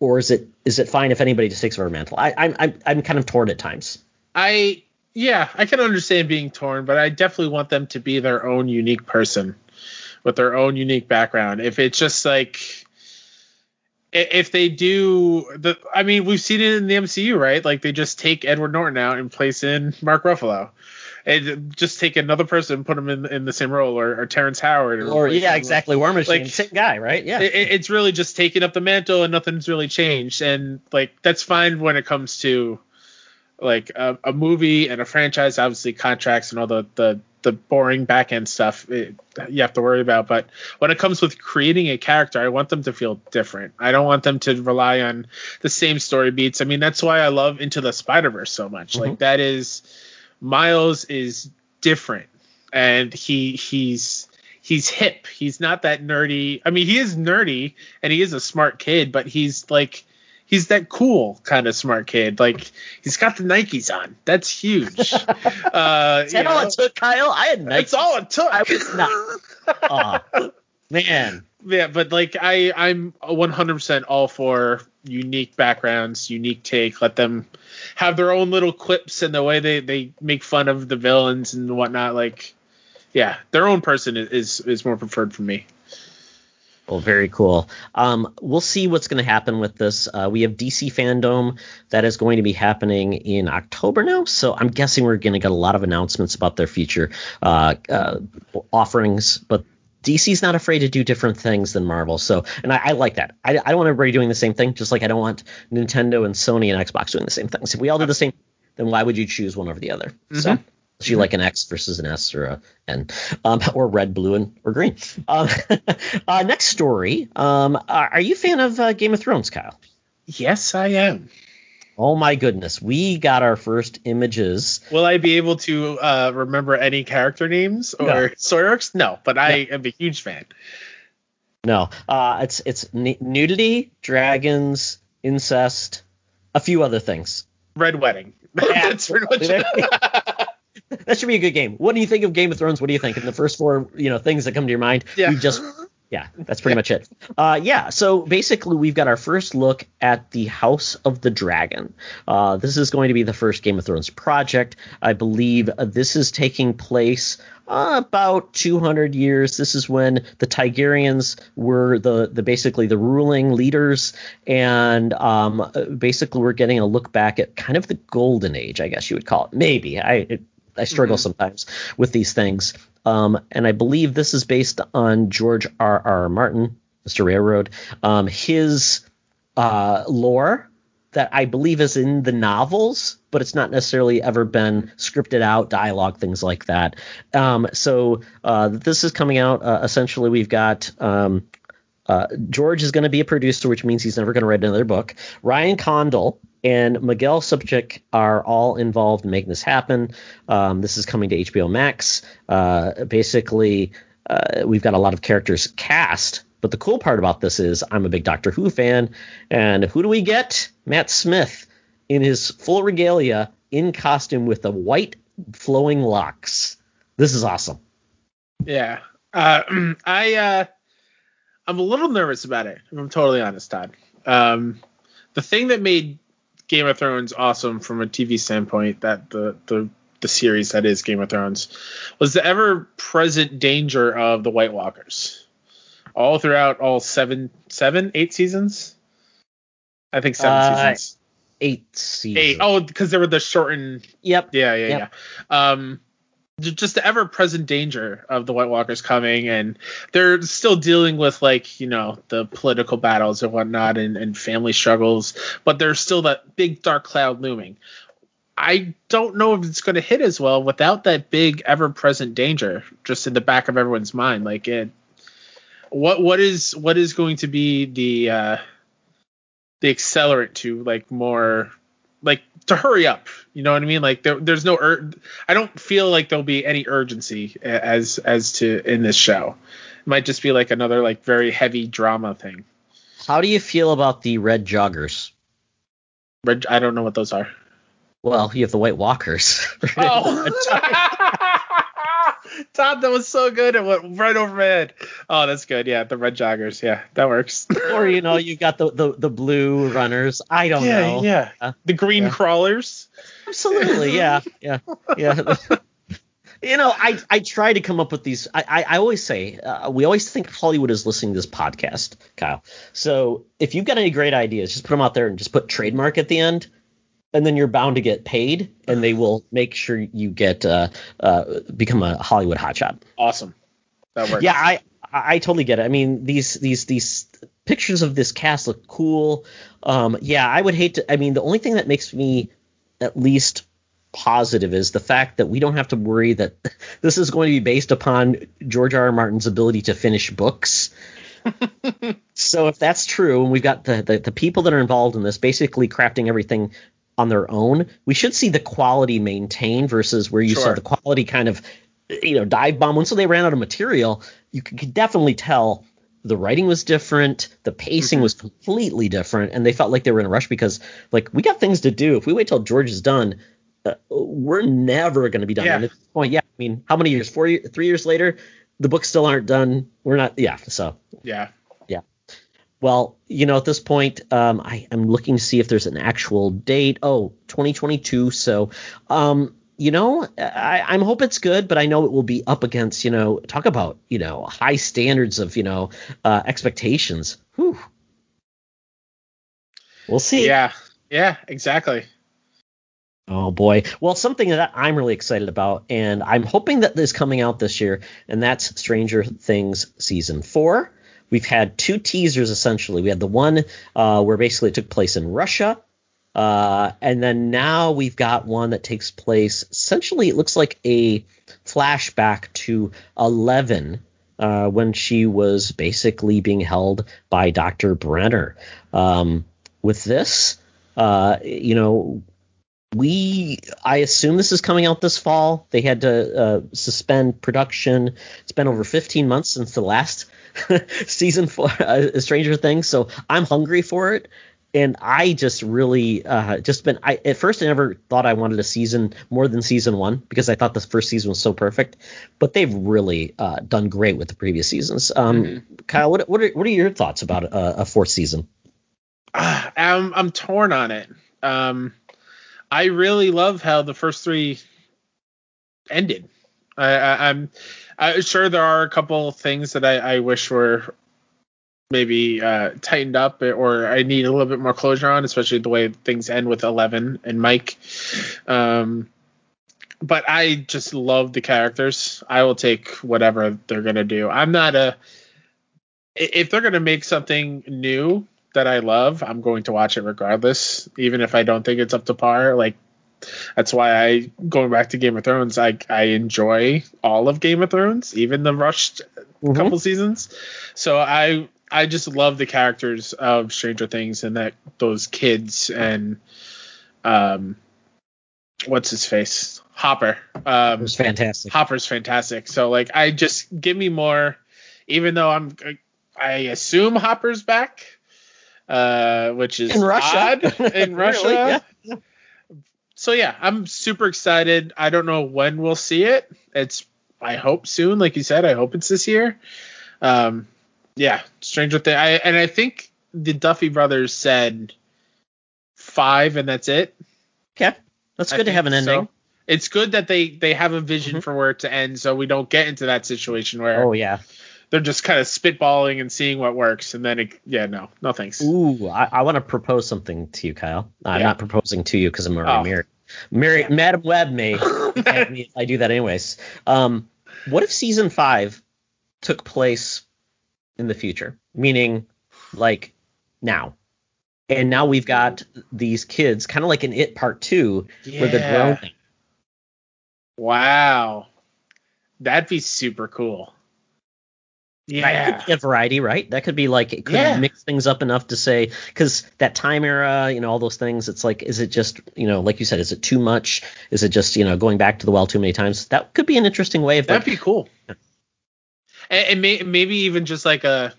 or is it is it fine if anybody just takes over mantle? I, I'm I'm kind of torn at times. I yeah, I can understand being torn, but I definitely want them to be their own unique person with their own unique background. If it's just like if they do the I mean, we've seen it in the MCU, right? Like they just take Edward Norton out and place in Mark Ruffalo. And just take another person and put them in in the same role, or, or Terrence Howard, Or replace yeah, exactly. War Machine, Like- same guy, right? Yeah. It- it's really just taking up the mantle and nothing's really changed and like that's fine when it comes to like a, a movie and a franchise obviously contracts and all the the, the boring back end stuff it, you have to worry about. But when it comes with creating a character i want them to feel different. I don't want them to rely on the same story beats. I mean that's why i love into the spider verse so much. Mm-hmm. Like that is miles is different. And he he's he's hip. He's not that nerdy. I mean, he is nerdy and he is a smart kid, but he's like he's that cool kind of smart kid. Like he's got the Nikes on. That's huge. uh, Is that you all know, it took, Kyle? I had nights. That's all it took. I was not- Aw, man. yeah, but like I I'm 100% all for unique backgrounds, unique take. Let them have their own little clips and the way they they make fun of the villains and whatnot. Like, yeah, their own person is is, is more preferred for me. Well, very cool. Um, we'll see what's going to happen with this. Uh, we have DC Fandom that is going to be happening in October now, so I'm guessing we're going to get a lot of announcements about their future uh, uh, offerings. But DC's not afraid to do different things than Marvel, so and I, I like that. I, I don't want everybody doing the same thing, just like I don't want Nintendo and Sony and Xbox doing the same things. If we all do the same, then why would you choose one over the other? So. Unless you like an X versus an S or a N, um, or red, blue, and or green. Um, uh, next story. Um, are you a fan of uh, Game of Thrones, Kyle? Yes, I am. Oh my goodness, we got our first images. Will I be able to uh, remember any character names or No. story arcs? No, but I am a huge fan. No, uh, it's it's n- nudity, dragons, incest, a few other things. Red Wedding. That's pretty much it. That should be a good game. What do you think of Game of Thrones? What do you think? And the first four, you know, things that come to your mind, Yeah. you just yeah, that's pretty much it. Uh, yeah, so basically we've got our first look at the House of the Dragon. Uh, this is going to be the first Game of Thrones project. I believe uh, this is taking place uh, about 200 years. This is when the Targaryens were the, the basically the ruling leaders, and um, basically we're getting a look back at kind of the golden age, I guess you would call it. Maybe I it, I struggle sometimes with these things. Um, and I believe this is based on George R. R. Martin, Mr. Railroad. Um, his uh, lore that I believe is in the novels, but it's not necessarily ever been scripted out, dialogue, things like that. Um, so uh, this is coming out. Uh, essentially, we've got. Um, uh, George is going to be a producer, which means he's never going to write another book. Ryan Condal and Miguel Sapochnik are all involved in making this happen. Um, this is coming to HBO Max. Uh, basically, uh, we've got a lot of characters cast, but the cool part about this is I'm a big Doctor Who fan, and who do we get? Matt Smith in his full regalia in costume with the white flowing locks. This is awesome. Yeah. Uh, I uh, I'm a little nervous about it. If I'm totally honest, Todd. Um, the thing that made Game of Thrones awesome from a TV standpoint, that the the the series that is Game of Thrones was the ever present danger of the White Walkers. All throughout all seven, seven, eight seasons. I think seven Uh, seasons. Eight seasons. Eight. Oh, because there were the shortened Yep. yeah, yeah, Yep. yeah. Um, just the ever-present danger of the White Walkers coming, and they're still dealing with like you know the political battles and whatnot, and, and family struggles, but there's still that big dark cloud looming. I don't know if it's going to hit as well without that big ever-present danger just in the back of everyone's mind. Like it, what what is what is going to be the uh, the accelerant to like more like to hurry up you know what i mean? Like there, there's no ur- i don't feel like there'll be any urgency as as to in this show. It might just be like another like very heavy drama thing. How do you feel about the red joggers? Red, i don't know what those are. Well, you have the White Walkers. oh Todd, that was so good. It went right over my head. Oh, that's good. Yeah, the red joggers. Yeah, that works. or you know, you got the, the the blue runners. I don't yeah, know. yeah. Uh, The green yeah. crawlers. Absolutely, yeah, yeah, yeah. you know, I I try to come up with these. I I, I always say uh, we always think Hollywood is listening to this podcast, Kyle. So if you've got any great ideas, just put them out there and just put trademark at the end. And then you're bound to get paid, and they will make sure you get uh, uh, become a Hollywood hotshot. Awesome. That works. Yeah, I I totally get it. I mean, these these these pictures of this cast look cool. Um, yeah, I would hate to. I mean, the only thing that makes me at least positive is the fact that we don't have to worry that this is going to be based upon George R. R. Martin's ability to finish books. so if that's true, and we've got the, the the people that are involved in this basically crafting everything on their own, we should see the quality maintained versus where you saw the quality kind of you know dive bomb. Once they ran out of material, you could, could definitely tell the writing was different, the pacing was completely different, and they felt like they were in a rush because like we got things to do. If we wait till George is done, uh, we're never going to be done. Yeah. And at this point, yeah, I mean, how many years? Four, year, three years later, the books still aren't done. We're not, yeah. So Yeah. Well, you know, at this point, um, I am looking to see if there's an actual date. Oh, 2022. So, um, you know, I, I'm hope it's good, but I know it will be up against, you know, talk about, you know, high standards of, you know, uh, expectations. Whew. We'll see. Yeah. Yeah. Exactly. Oh boy. Well, something that I'm really excited about, and I'm hoping that this coming out this year, and that's Stranger Things season four. We've had two teasers essentially. We had the one uh, where basically it took place in Russia, uh, and then now we've got one that takes place essentially. It looks like a flashback to Eleven uh, when she was basically being held by Dr. Brenner. Um, with this, uh, you know, we I assume this is coming out this fall. They had to uh, suspend production. It's been over 15 months since the last season for uh, Stranger Things, so I'm hungry for it. And I just really uh, just been. I at first I never thought I wanted a season more than season one because I thought the first season was so perfect. But they've really uh, done great with the previous seasons. Um, Kyle, what what are what are your thoughts about a, a fourth season? I'm I'm torn on it. Um, I really love how the first three ended. I, I, I'm i sure there are a couple things that I, I wish were maybe uh, tightened up or I need a little bit more closure on, especially the way things end with Eleven and Mike. Um, but I just love the characters. I will take whatever they're gonna do. I'm not a if they're gonna make something new that I love, I'm going to watch it regardless, even if I don't think it's up to par. Like that's why I going back to Game of Thrones, I I enjoy all of Game of Thrones, even the rushed Mhm. couple seasons. So I I just love the characters of Stranger Things and that those kids and um what's his face Hopper. Um, was fantastic. Hopper's fantastic. So like I just give me more, even though I'm I assume Hopper's back, uh, which is In Russia. odd in Really, Russia. yeah. So yeah, I'm super excited. I don't know when we'll see it. It's I hope soon, like you said. I hope it's this year. Um, yeah, Stranger Thing. I and I think the Duffer brothers said five, and that's it. Okay, that's I good to have an ending. so. It's good that they they have a vision Mhm. for where it to end, so we don't get into that situation where Oh yeah. They're just kind of spitballing and seeing what works, and then it, yeah, no, no thanks. Ooh, I, I want to propose something to you, Kyle. I'm Yeah. not proposing to you because I'm already Oh. married. Married, Madam Web may I do that anyways. Um, what if season five took place in the future, meaning like now, and now we've got these kids, kind of like in It Part Two, where they're Yeah. grown. Wow, that'd be super cool. Yeah, could be a variety, right? That could be like it could Yeah. mix things up enough to say because that time era, you know, all those things. It's like, is it just, you know, like you said, is it too much? Is it just, you know, going back to the well too many times? That could be an interesting way of that'd like, be cool. And, and may, maybe even just like a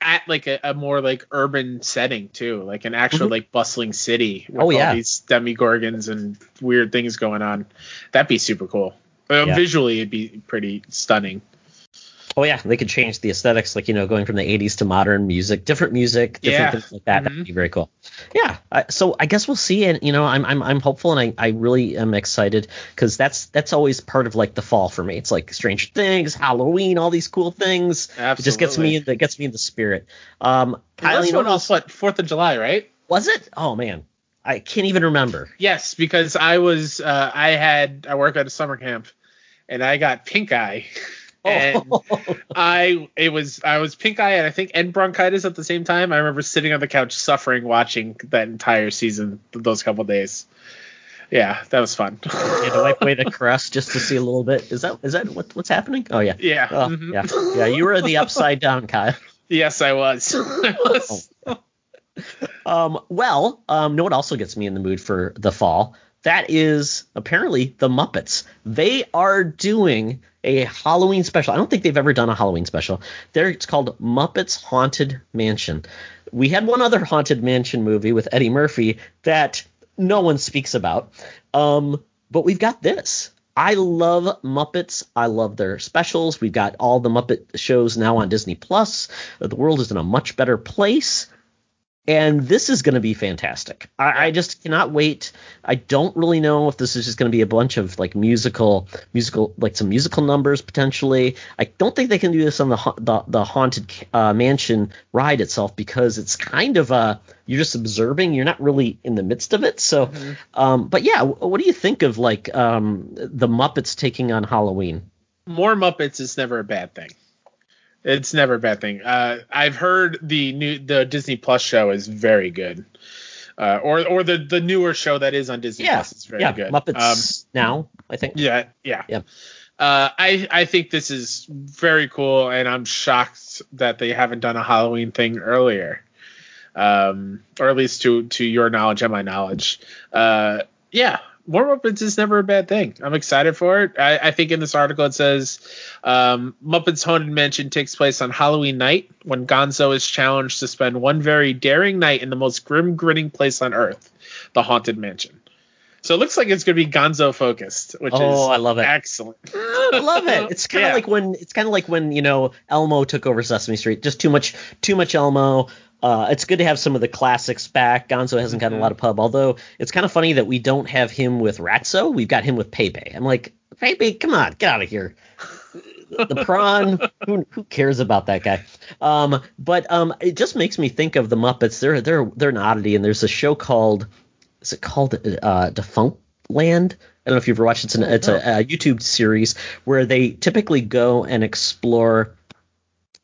at like a, a more like urban setting too, like an actual Mhm. like bustling city with Oh, all yeah. these Demogorgons and weird things going on. That'd be super cool. Uh, Yeah. Visually, it'd be pretty stunning. Oh yeah, they could change the aesthetics, like you know, going from the 80s to modern music, different music, different Yeah. things like that. Mhm. That'd be very cool. Yeah, so I guess we'll see. And you know, I'm I'm I'm hopeful, and I I really am excited because that's that's always part of like the fall for me. It's like Stranger Things, Halloween, all these cool things. Absolutely. It just gets me in the gets me in the spirit. Um, Kyle, you know what? What Fourth of July, right? was it? Oh man, I can't even remember. Yes, because I was uh, I had I work at a summer camp, and I got pink eye. And Oh, I it was I was pink eye and I think and bronchitis at the same time. I remember sitting on the couch suffering watching that entire season those couple days. Yeah, that was fun. you had to wipe away the crust just to see a little bit. Is that is that what, what's happening? Oh yeah. yeah. Oh, mhm. yeah. Yeah. You were the upside down, Kyle. Yes, I was. I was. Um, well, um, know what also gets me in the mood for the fall? That is apparently the Muppets. They are doing a Halloween special. I don't think they've ever done a Halloween special. There, it's called Muppets Haunted Mansion. We had one other Haunted Mansion movie with Eddie Murphy that no one speaks about. Um, but we've got this. I love Muppets. I love their specials. We've got all the Muppet shows now on Disney Plus. The world is in a much better place and this is going to be fantastic. I, I just cannot wait. I don't really know if this is just going to be a bunch of like musical, musical, like some musical numbers potentially. I don't think they can do this on the the, the haunted uh, mansion ride itself because it's kind of uh you're just observing. You're not really in the midst of it. So, um, but yeah, what do you think of like um the Muppets taking on Halloween? More Muppets is never a bad thing. It's never a bad thing. Uh, I've heard the new the Disney Plus show is very good. Uh, or or the the newer show that is on Disney Yeah, Plus is very yeah, good. Muppets Um, now. I think. Yeah, yeah. Yeah. Uh, I I think this is very cool, and I'm shocked that they haven't done a Halloween thing earlier, um, or at least to to your knowledge and my knowledge. Uh, yeah, more Muppets is never a bad thing. I'm excited for it. I, I think in this article it says um, Muppets Haunted Mansion takes place on Halloween night when Gonzo is challenged to spend one very daring night in the most grim, grinning place on Earth, the Haunted Mansion. So it looks like it's going to be Gonzo focused, which is Oh, I love it. excellent. I love it. It's kind of Yeah. like when it's kind of like when you know Elmo took over Sesame Street. Just too much, too much Elmo. Uh, it's good to have some of the classics back. Gonzo hasn't gotten a Mhm. lot of pub, although it's kind of funny that we don't have him with Ratso. We've got him with Pepe. I'm like, Pepe, come on, get out of here. the prawn, who, who cares about that guy? Um, but um, it just makes me think of the Muppets. They're they're they're an oddity, and there's a show called is it called uh, Defunct Land? I don't know if you've ever watched it. It's, an, it's a, a YouTube series where they typically go and explore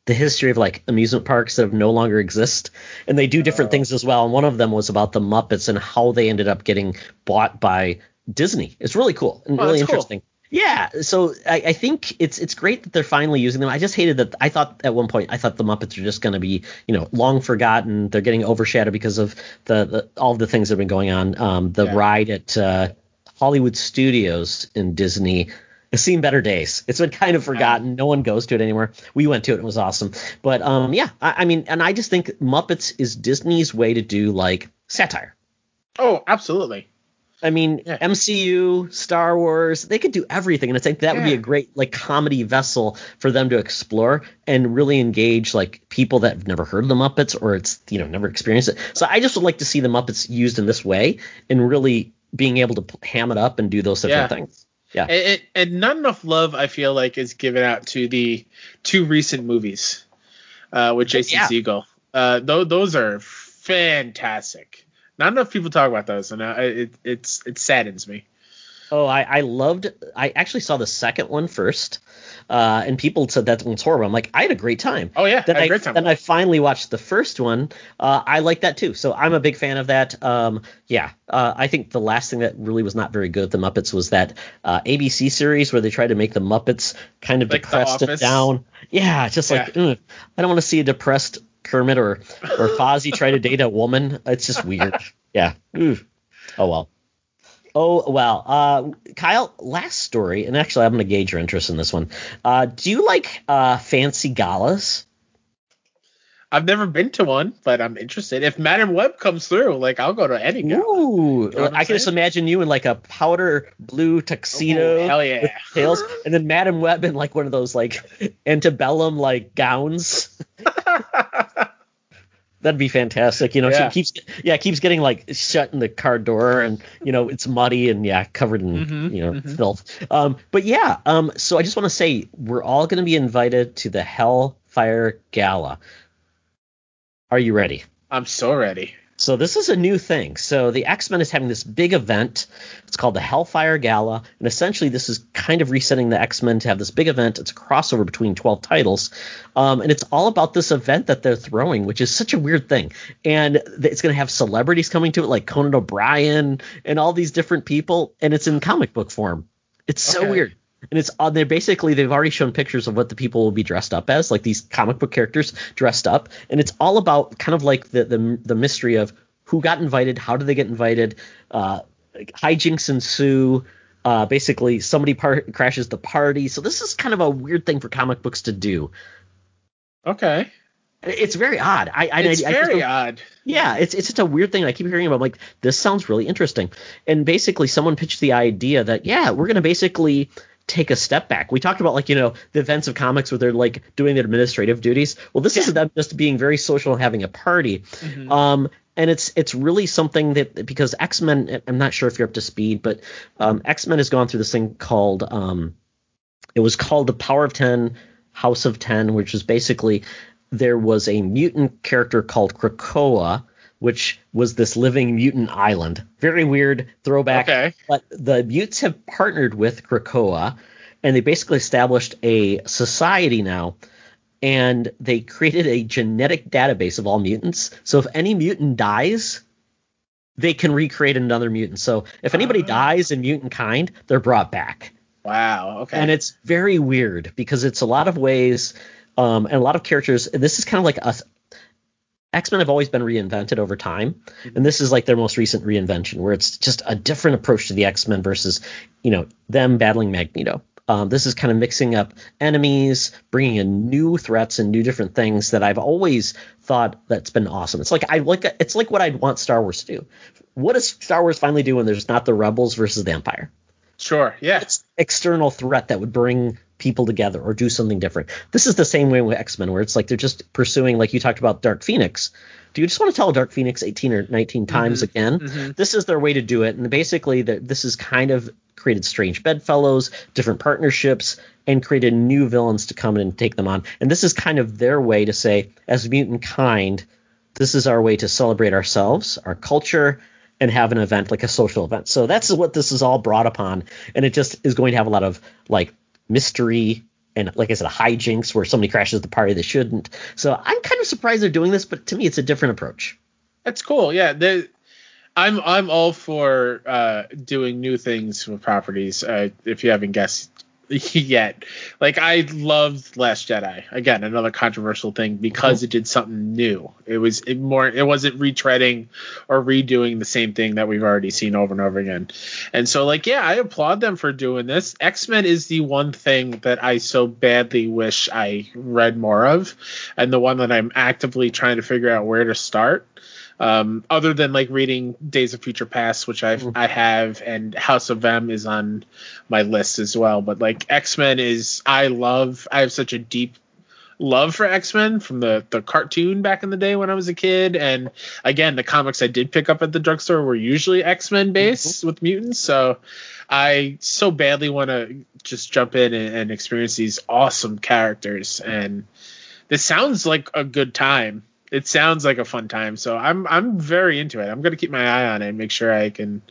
the history of like amusement parks that have no longer exist, and they do different Oh. things as well. And one of them was about the Muppets and how they ended up getting bought by Disney. It's really cool and Oh, really that's cool. interesting. Yeah, so I, I think it's it's great that they're finally using them. I just hated that. I thought at one point I thought the Muppets are just going to be you know long forgotten. They're getting overshadowed because of the, the all the things that have been going on. Um, the Yeah. ride at uh, Hollywood Studios in Disney seen better days. It's been kind of forgotten. No one goes to it anymore. We went to it. It was awesome. But um, yeah, I, I mean, and I just think Muppets is Disney's way to do like satire. Oh, absolutely. I mean, Yeah. MCU, Star Wars, they could do everything, and it's like that would be a great like comedy vessel for them to explore and really engage like people that have never heard of the Muppets or it's you know never experienced it. So I just would like to see the Muppets used in this way and really being able to p- ham it up and do those different Yeah. things. Yeah. And, and, and not enough love, I feel like, is given out to the two recent movies uh, with Jason Yeah. Segel. Uh, th- those are fantastic. Not enough people talk about those, and uh, it it's it saddens me. Oh, I, I loved. I actually saw the second one first, uh, and people said that one's horrible. I'm like, I had a great time. Oh yeah, Then I had I, a great time. then I finally watched the first one. Uh, I like that too. So I'm a big fan of that. Um, yeah, uh, I think the last thing that really was not very good at the Muppets was that uh, ABC series where they tried to make the Muppets kind of Like depressed and down. Yeah, just like ugh, I don't want to see a depressed Kermit or or Fozzie try to date a woman. It's just weird. Yeah. Ooh. Oh well. Oh well, uh, Kyle. Last story, and actually, I'm going to gauge your interest in this one. Uh, do you like uh, fancy galas? I've never been to one, but I'm interested. If Madam Web comes through, like I'll go to any. gala. Ooh, know I'm can just imagine you in like a powder blue tuxedo, Ooh, hell yeah. with tails, and then Madam Web in like one of those like antebellum like gowns. That'd be fantastic. You know, Yeah. she keeps yeah keeps getting like shut in the car door, and you know it's muddy and yeah covered in Mhm, you know mhm. filth. Um, but yeah, um, so I just want to say we're all going to be invited to the Hellfire Gala. Are you ready? I'm so ready. So this is a new thing. So the X-Men is having this big event. It's called the Hellfire Gala, and essentially this is kind of resetting the X-Men to have this big event. It's a crossover between 12 titles, um, and it's all about this event that they're throwing, which is such a weird thing. And it's going to have celebrities coming to it, like Conan O'Brien and all these different people, and it's in comic book form. It's so Okay. weird. And it's on there. Basically, they've already shown pictures of what the people will be dressed up as, like these comic book characters dressed up, and it's all about kind of like the the, the mystery of who got invited, how did they get invited, uh, hijinks ensue. Uh, basically, somebody par- crashes the party. So this is kind of a weird thing for comic books to do. Okay. It's very odd. I, I It's I, I very odd. yeah, it's it's just a weird thing. I keep hearing about. I'm like, this sounds really interesting. And basically, someone pitched the idea that yeah, we're gonna basically take a step back. We talked about like you know the events of comics where they're like doing their administrative duties. Well, this is Yeah. them just being very social and having a party. Mhm. Um, and it's it's really something that because X Men. I'm not sure if you're up to speed, but um, X Men has gone through this thing called um, it was called the Power of Ten, House of Ten, which was basically there was a mutant character called Krakoa, which was this living mutant island. Very weird throwback. Okay. But the mutes have partnered with Krakoa, and they basically established a society now. And they created a genetic database of all mutants. So if any mutant dies, they can recreate another mutant. So if anybody Ah. dies in mutant kind, they're brought back Wow. Okay. and it's very weird because it's a lot of ways um, and a lot of characters. And this is kind of like us. X Men have always been reinvented over time, and this is like their most recent reinvention, where it's just a different approach to the X Men versus, you know, them battling Magneto. Um, this is kind of mixing up enemies, bringing in new threats and new different things that I've always thought that's been awesome. It's like I like it's like what I'd want Star Wars to do. What does Star Wars finally do when there's not the rebels versus the Empire? sure. Yeah. It's external threat that would bring people together or do something different. This is the same way with X-Men where it's like they're just pursuing like you talked about Dark Phoenix. Do you just want to tell Dark Phoenix 18 or 19 times again? mhm. This is their way to do it and basically the, this is kind of created strange bedfellows, different partnerships and created new villains to come in and take them on. And this is kind of their way to say as mutant kind this is our way to celebrate ourselves, our culture, and have an event like a social event. So that's what this is all brought upon, and it just is going to have a lot of like mystery and, like I said, a hijinks where somebody crashes the party they shouldn't. So I'm kind of surprised they're doing this, but to me, it's a different approach. That's cool. Yeah. The, I'm I'm all for uh, doing new things with properties. Uh, if you haven't guessed yet, like I loved Last Jedi. Again, another controversial thing because it did something new. It was it more. It wasn't retreading or redoing the same thing that we've already seen over and over again. And so, like, yeah, I applaud them for doing this. X Men is the one thing that I so badly wish I read more of, and the one that I'm actively trying to figure out where to start um, other than like reading Days of Future Past, which I I have, and House of M is on my list as well. But like X Men is I love. I have such a deep love for X-Men from the the cartoon back in the day when I was a kid. And again the comics I did pick up at the drugstore were usually X-Men based with mutants. So I so badly want to just jump in and, and experience these awesome characters. And this sounds like a good time it sounds like a fun time so I'm I'm very into it I'm going to keep my eye on it and make sure I can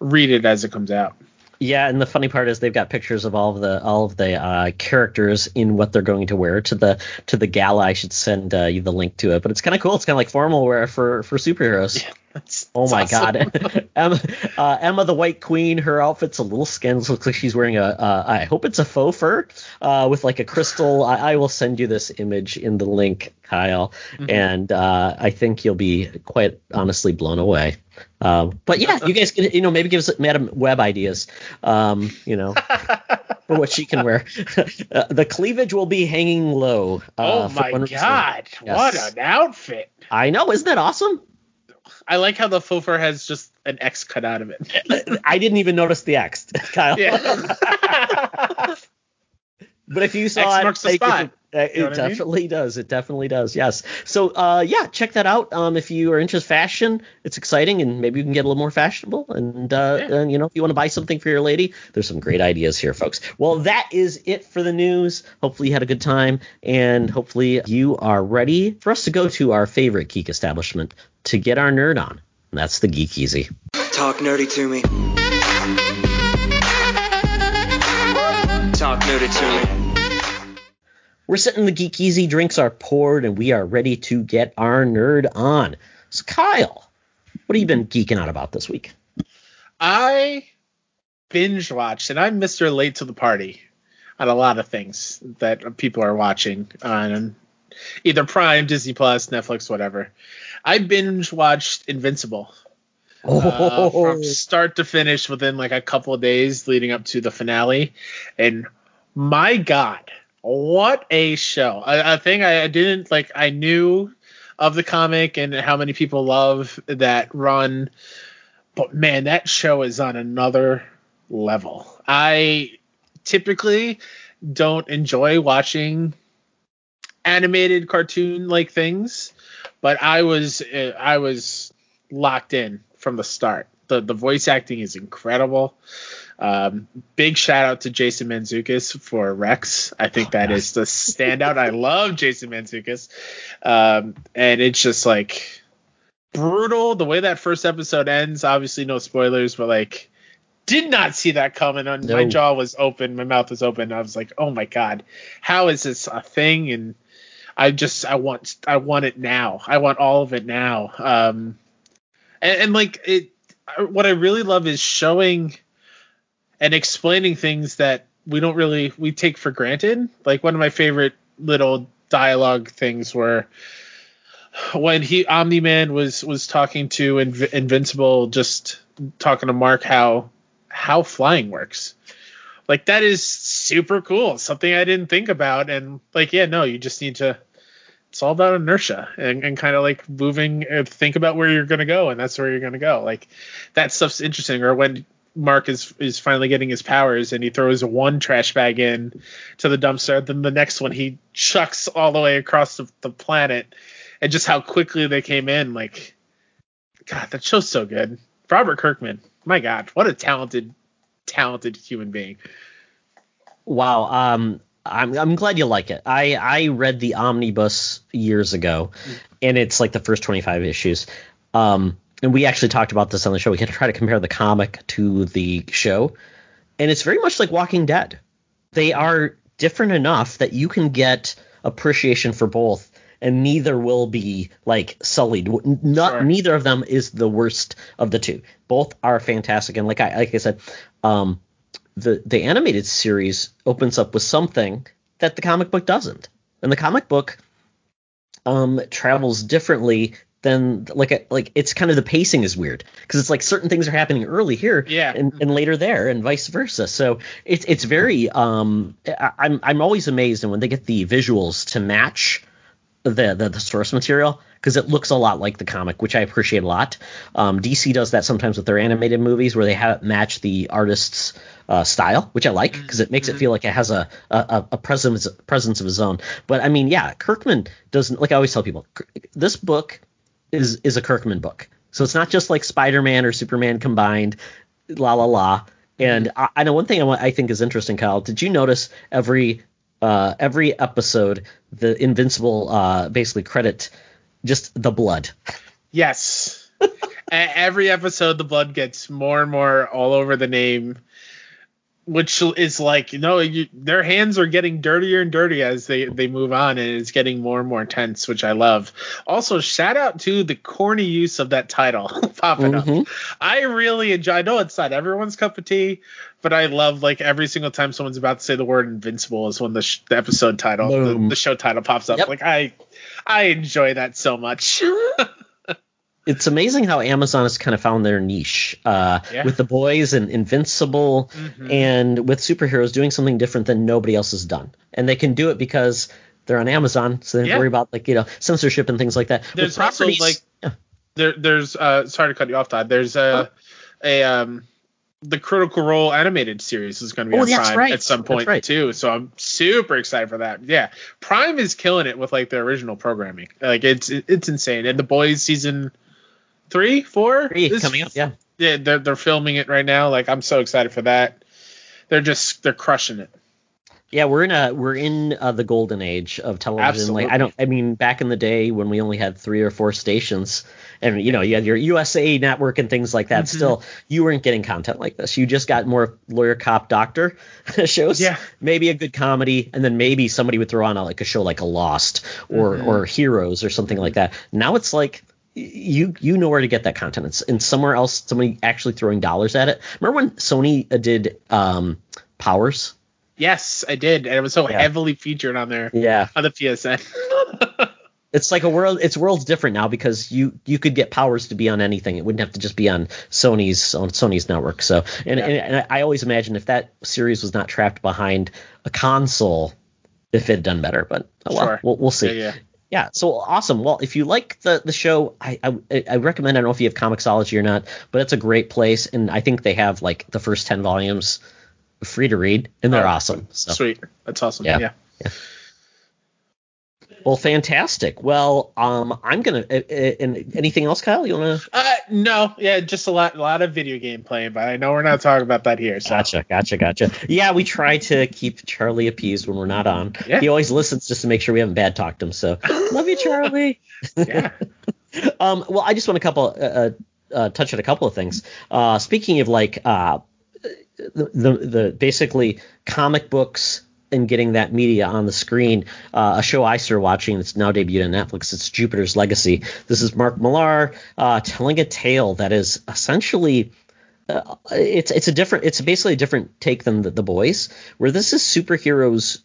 read it as it comes out Yeah, and the funny part is they've got pictures of all of the all of the uh, characters in what they're going to wear to the to the gala. I should send uh, you the link to it, but it's kind of cool. It's kind of like formal wear for for superheroes. That's- Oh my awesome. god, Emma, uh, Emma the White Queen. Her outfit's a little skins. Looks like she's wearing a. Uh, I hope it's a faux fur uh, with like a crystal. I, I will send you this image in the link, Kyle, Mhm. and uh, I think you'll be quite honestly blown away. Um, but yeah, you guys can you know maybe give us Madam Web ideas. Um, you know. For what she can wear, uh, the cleavage will be hanging low. Oh my god Yes. what an outfit I know, isn't that awesome? I like how the faux fur has just an X cut out of it I didn't even notice the X, Kyle. yeah But if you saw X it, marks the thank you spot. for- uh, it know what I mean? definitely does. It definitely does. Yes. So uh, yeah, check that out. Um, if you are into fashion, it's exciting, and maybe you can get a little more fashionable. And uh, Yeah. and you know, if you want to buy something for your lady, there's some great ideas here, folks. Well, that is it for the news. Hopefully you had a good time, and hopefully you are ready for us to go to our favorite geek establishment to get our nerd on. And that's the Geek Easy. Talk nerdy to me. Talk nerdy to me. We're sitting the Geek Easy, drinks are poured, and we are ready to get our nerd on. So, Kyle, what have you been geeking out about this week? I binge watched, and I'm Mr. Late to the Party on a lot of things that people are watching on either Prime, Disney Plus, Netflix, whatever. I binge watched Invincible uh, from start to finish within like a couple of days leading up to the finale, and my God, what a show! A, a thing I, I didn't like. I knew of the comic and how many people love that run but man, that show is on another level. I typically don't enjoy watching animated cartoon like things, but I was uh, I was locked in from the start. The the voice acting is incredible. Um, big shout out to Jason Mantzoukas for Rex. I think that is the standout. I love Jason Mantzoukas, um, and it's just like brutal. The way that first episode ends, obviously no spoilers, but like did not see that coming. And My jaw was open, my mouth was open. I was like, oh my god, how is this a thing? And I just I want I want it now. I want all of it now. Um, and, and like it, what I really love is showing and explaining things that we don't really we take for granted. Like one of my favorite little dialogue things were when he Omni Man was was talking to Inv- Invincible, just talking to Mark how how flying works. Like that is super cool. Something I didn't think about, and like yeah, no, you just need to. It's all about inertia and, and kind of like moving. uh, Think about where you're gonna go, and that's where you're gonna go. Like that stuff's interesting. Or when Mark is is finally getting his powers and he throws one trash bag in to the dumpster, then the next one he chucks all the way across the, the planet, and just how quickly they came in. Like, God, that show's so good. Robert Kirkman, my God, what a talented, talented human being. Wow. Um, I'm I'm glad you like it. I I read the omnibus years ago, and it's like the first 25 issues. Um, and we actually talked about this on the show. We had to try to compare the comic to the show, and it's very much like Walking Dead. They are different enough that you can get appreciation for both, and neither will be like sullied. Not Sure. neither of them is the worst of the two. Both are fantastic, and like I like I said, um, the the animated series opens up with something that the comic book doesn't, and the comic book um travels differently than like like it's kind of the pacing is weird because it's like certain things are happening early here Yeah. and, and later there and vice versa so it's it's very um I, i'm i'm always amazed and when they get the visuals to match the the, the source material because it looks a lot like the comic, which I appreciate a lot. Um, DC does that sometimes with their animated movies where they have it match the artist's uh, style, which I like because it makes it feel like it has a a, a presence presence of its own. But I mean, yeah, Kirkman doesn't like I always tell people this book is is a Kirkman book, so it's not just like Spider Man or Superman combined, la la la. And I, I know one thing I, I think is interesting, Kyle. Did you notice every uh, every episode the Invincible uh, basically credit just the blood? Yes. Every episode, the blood gets more and more all over the name, which is like, you know, you, their hands are getting dirtier and dirtier as they, they move on, and it's getting more and more intense, which I love. Also, shout out to the corny use of that title popping Mhm. up. I really enjoy. I know it's not everyone's cup of tea, but I love like every single time someone's about to say the word invincible is when the, sh- the episode title, the, the show title pops up. Yep. Like I, I enjoy that so much. it's amazing how Amazon has kind of found their niche uh, Yeah. with the boys and Invincible Mhm. and with superheroes doing something different than nobody else has done, and they can do it because they're on Amazon, so they don't Yeah. worry about like you know censorship and things like that. There's also, like- Yeah. there there's uh sorry to cut you off Todd. There's a a um the Critical Role animated series is going to be Oh, on Prime right. at some point right. too. So I'm super excited for that. Yeah, Prime is killing it with like their original programming. Like it's it's insane. And the Boys season three, four Three is- coming up, yeah. Yeah, they're they're filming it right now. Like I'm so excited for that. They're just they're crushing it. Yeah, we're in a we're in uh, the golden age of television. Like I don't, I mean, back in the day when we only had three or four stations, and you know, you had your USA network and things like that. Mhm. Still, you weren't getting content like this. You just got more lawyer, cop, doctor shows. Yeah. maybe a good comedy, and then maybe somebody would throw on a, like a show like a Lost or Mhm. or Heroes or something like that. Now it's like you you know where to get that content. It's and somewhere else, somebody actually throwing dollars at it. Remember when Sony uh, did um, Powers? Yes, I did, and it was so Yeah. heavily featured on there Yeah, on the PSN. it's like a world it's worlds different now because you you could get powers to be on anything it wouldn't have to just be on sony's on sony's network so and, Yeah. and, and i always imagine if that series was not trapped behind a console if it had done better but oh well Sure. we'll, we'll see yeah, yeah. yeah, so awesome. Well, if you like the the show, I, I I recommend. I don't know if you have Comixology or not, but it's a great place, and I think they have like the first ten volumes free to read, and they're Oh, awesome. So Sweet. That's awesome. Yeah. yeah. Well, fantastic. Well, um, I'm gonna. Uh, uh, and anything else, Kyle? You wanna? Uh, no, yeah, just a lot, a lot of video game playing, but I know we're not talking about that here. So Gotcha, gotcha, gotcha. Yeah, we try to keep Charlie appeased when we're not on. Yeah. He always listens just to make sure we haven't bad talked him. So love you, Charlie. yeah, um, well, I just want to couple uh, uh, uh, touch on a couple of things. Uh, speaking of like uh, the, the the basically comic books and getting that media on the screen, uh, a show I started watching that's now debuted on Netflix. It's Jupiter's Legacy. This is Mark Millar uh, telling a tale that is essentially. Uh, it's it's a different it's basically a different take than the, the boys where this is superheroes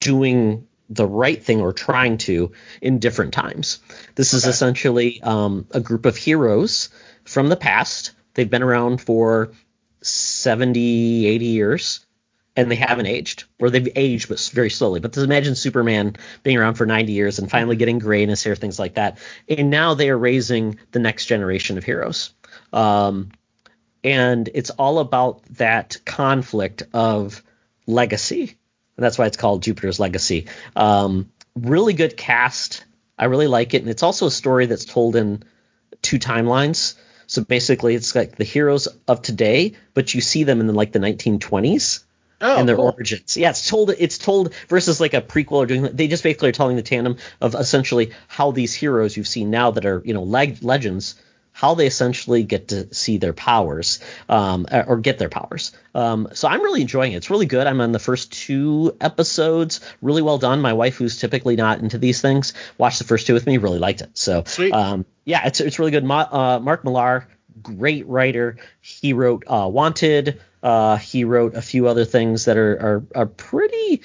doing the right thing or trying to in different times. This is Okay. essentially um, a group of heroes from the past. They've been around for 70, 80 years, and they haven't aged, or they've aged but very slowly. But just imagine Superman being around for 90 years and finally getting gray in his hair, things like that. And now they are raising the next generation of heroes. Um, and it's all about that conflict of legacy. And that's why it's called Jupiter's Legacy. Um, really good cast. I really like it, and it's also a story that's told in two timelines. So basically, it's like the heroes of today, but you see them in the, like the 1920s oh, and their cool. origins. Yeah, it's told it's told versus like a prequel or doing. They just basically are telling the tandem of essentially how these heroes you've seen now that are you know leg- legends, how they essentially get to see their powers um, or get their powers. Um, so I'm really enjoying it. It's really good. I'm on the first two episodes. Really well done. My wife, who's typically not into these things, watched the first two with me. Really liked it. So Sweet. um, yeah, it's it's really good. Ma- uh, Mark Millar, great writer. He wrote uh, Wanted. Uh, he wrote a few other things that are are, are pretty.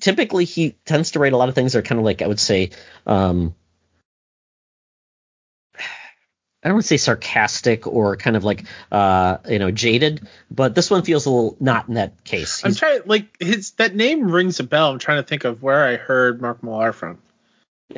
Typically, he tends to write a lot of things that are kind of like I would say. Um, I don't want to say sarcastic or kind of like uh, you know jaded, but this one feels a little not in that case. I'm He's- trying like his that name rings a bell. I'm trying to think of where I heard Mark Millar from.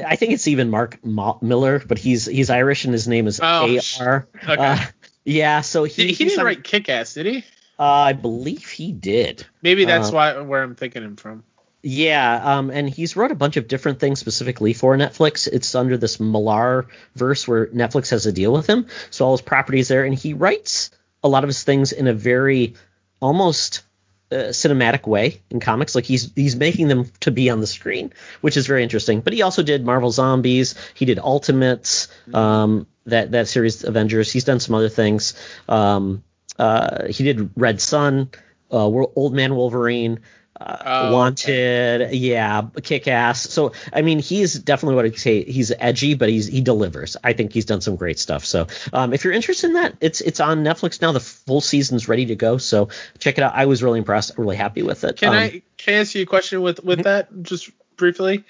I think it's even Mark Mo- Miller, but he's he's Irish and his name is Oh, A R. okay. Uh, yeah, so he He, he didn't write Kick Ass, did he? Uh, I believe he did. Maybe that's Uh, why where I'm thinking him from. Yeah, um, and he's wrote a bunch of different things specifically for Netflix. It's under this Millar verse where Netflix has a deal with him, so all his properties there, and he writes a lot of his things in a very almost uh, cinematic way in comics. Like he's he's making them to be on the screen, which is very interesting. But he also did Marvel Zombies. He did Ultimates, um, that that series Avengers. He's done some other things. Um, uh, he did Red Son, uh, Old Man Wolverine. Uh, Oh, okay. Wanted, yeah, kick ass. So I mean, he's definitely what I'd say. He's edgy, but he's he delivers. I think he's done some great stuff. So um, if you're interested in that, it's it's on Netflix now. The full season's ready to go. So check it out. I was really impressed. Really happy with it. Can Um, I can I ask you a question with with Mhm. that just briefly?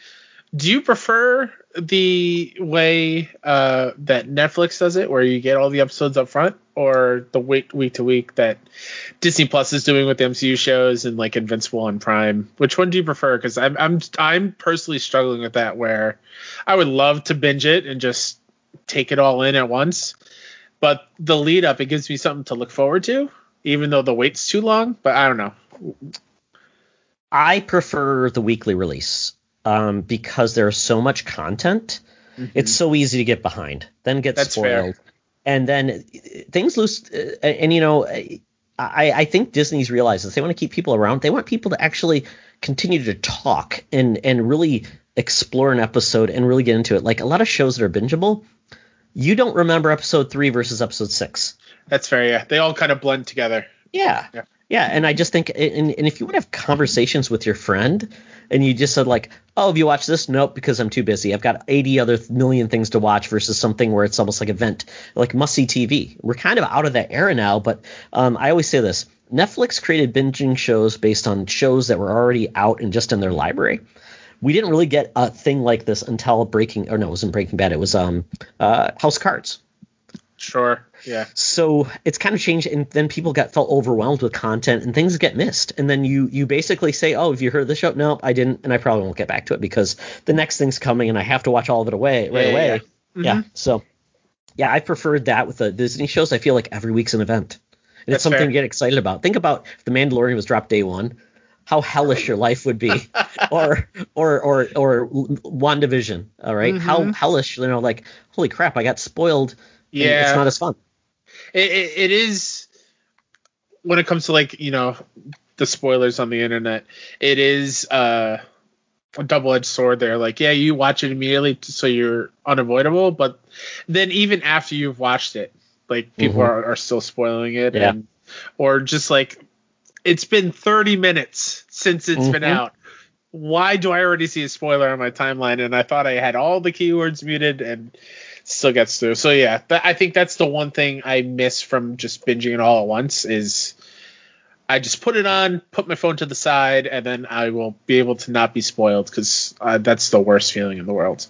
Do you prefer the way uh, that Netflix does it, where you get all the episodes up front, or the week week to week that Disney Plus is doing with the MCU shows and like Invincible on Prime? Which one do you prefer? Because I'm I'm I'm personally struggling with that, where I would love to binge it and just take it all in at once, but the lead up it gives me something to look forward to, even though the wait's too long. But I don't know. I prefer the weekly release um, because there's so much content. It's so easy to get behind, then get Mm-hmm. That's fair. And then uh, things lose. Uh, and you know, I I think Disney's realized that they want to keep people around. They want people to actually continue to talk and and really explore an episode and really get into it. Like a lot of shows that are bingeable, you don't remember episode three versus episode six. That's fair. Yeah, they all kind of blend together. Yeah. Yeah. Yeah. And I just think, and, and if you want to have conversations with your friend and you just said, like, oh, have you watched this? Nope, because I'm too busy. I've got 80 other th- million things to watch versus something where it's almost like event, like must see TV. We're kind of out of that era now, but um, I always say this Netflix created binging shows based on shows that were already out and just in their library. We didn't really get a thing like this until Breaking, or no, it wasn't Breaking Bad. It was um, uh, House Cards. Sure. Yeah. So it's kind of changed, and then people got felt overwhelmed with content, and things get missed. And then you you basically say, "Oh, have you heard of the show?" No, I didn't, and I probably won't get back to it because the next thing's coming, and I have to watch all of it away right Yeah, away. yeah, Yeah. Mhm. So yeah, I preferred that with the Disney shows. I feel like every week's an event, and That's it's something fair. to get excited about. Think about if the Mandalorian was dropped day one. How hellish your life would be, or or or or WandaVision, all right? How Mhm. hellish, you know, like holy crap, I got spoiled. Yeah. it's not as fun. It, it, it is when it comes to like you know the spoilers on the internet it is uh a double-edged sword there like yeah you watch it immediately so you're unavoidable but then even after you've watched it like people Mhm. are, are still spoiling it Yeah. and or just like it's been 30 minutes since it's been Mhm. out why do i already see a spoiler on my timeline and i thought i had all the keywords muted and still gets through. So yeah, that, I think that's the one thing I miss from just binging it all at once is I just put it on, put my phone to the side, and then I will be able to not be spoiled because uh, that's the worst feeling in the world.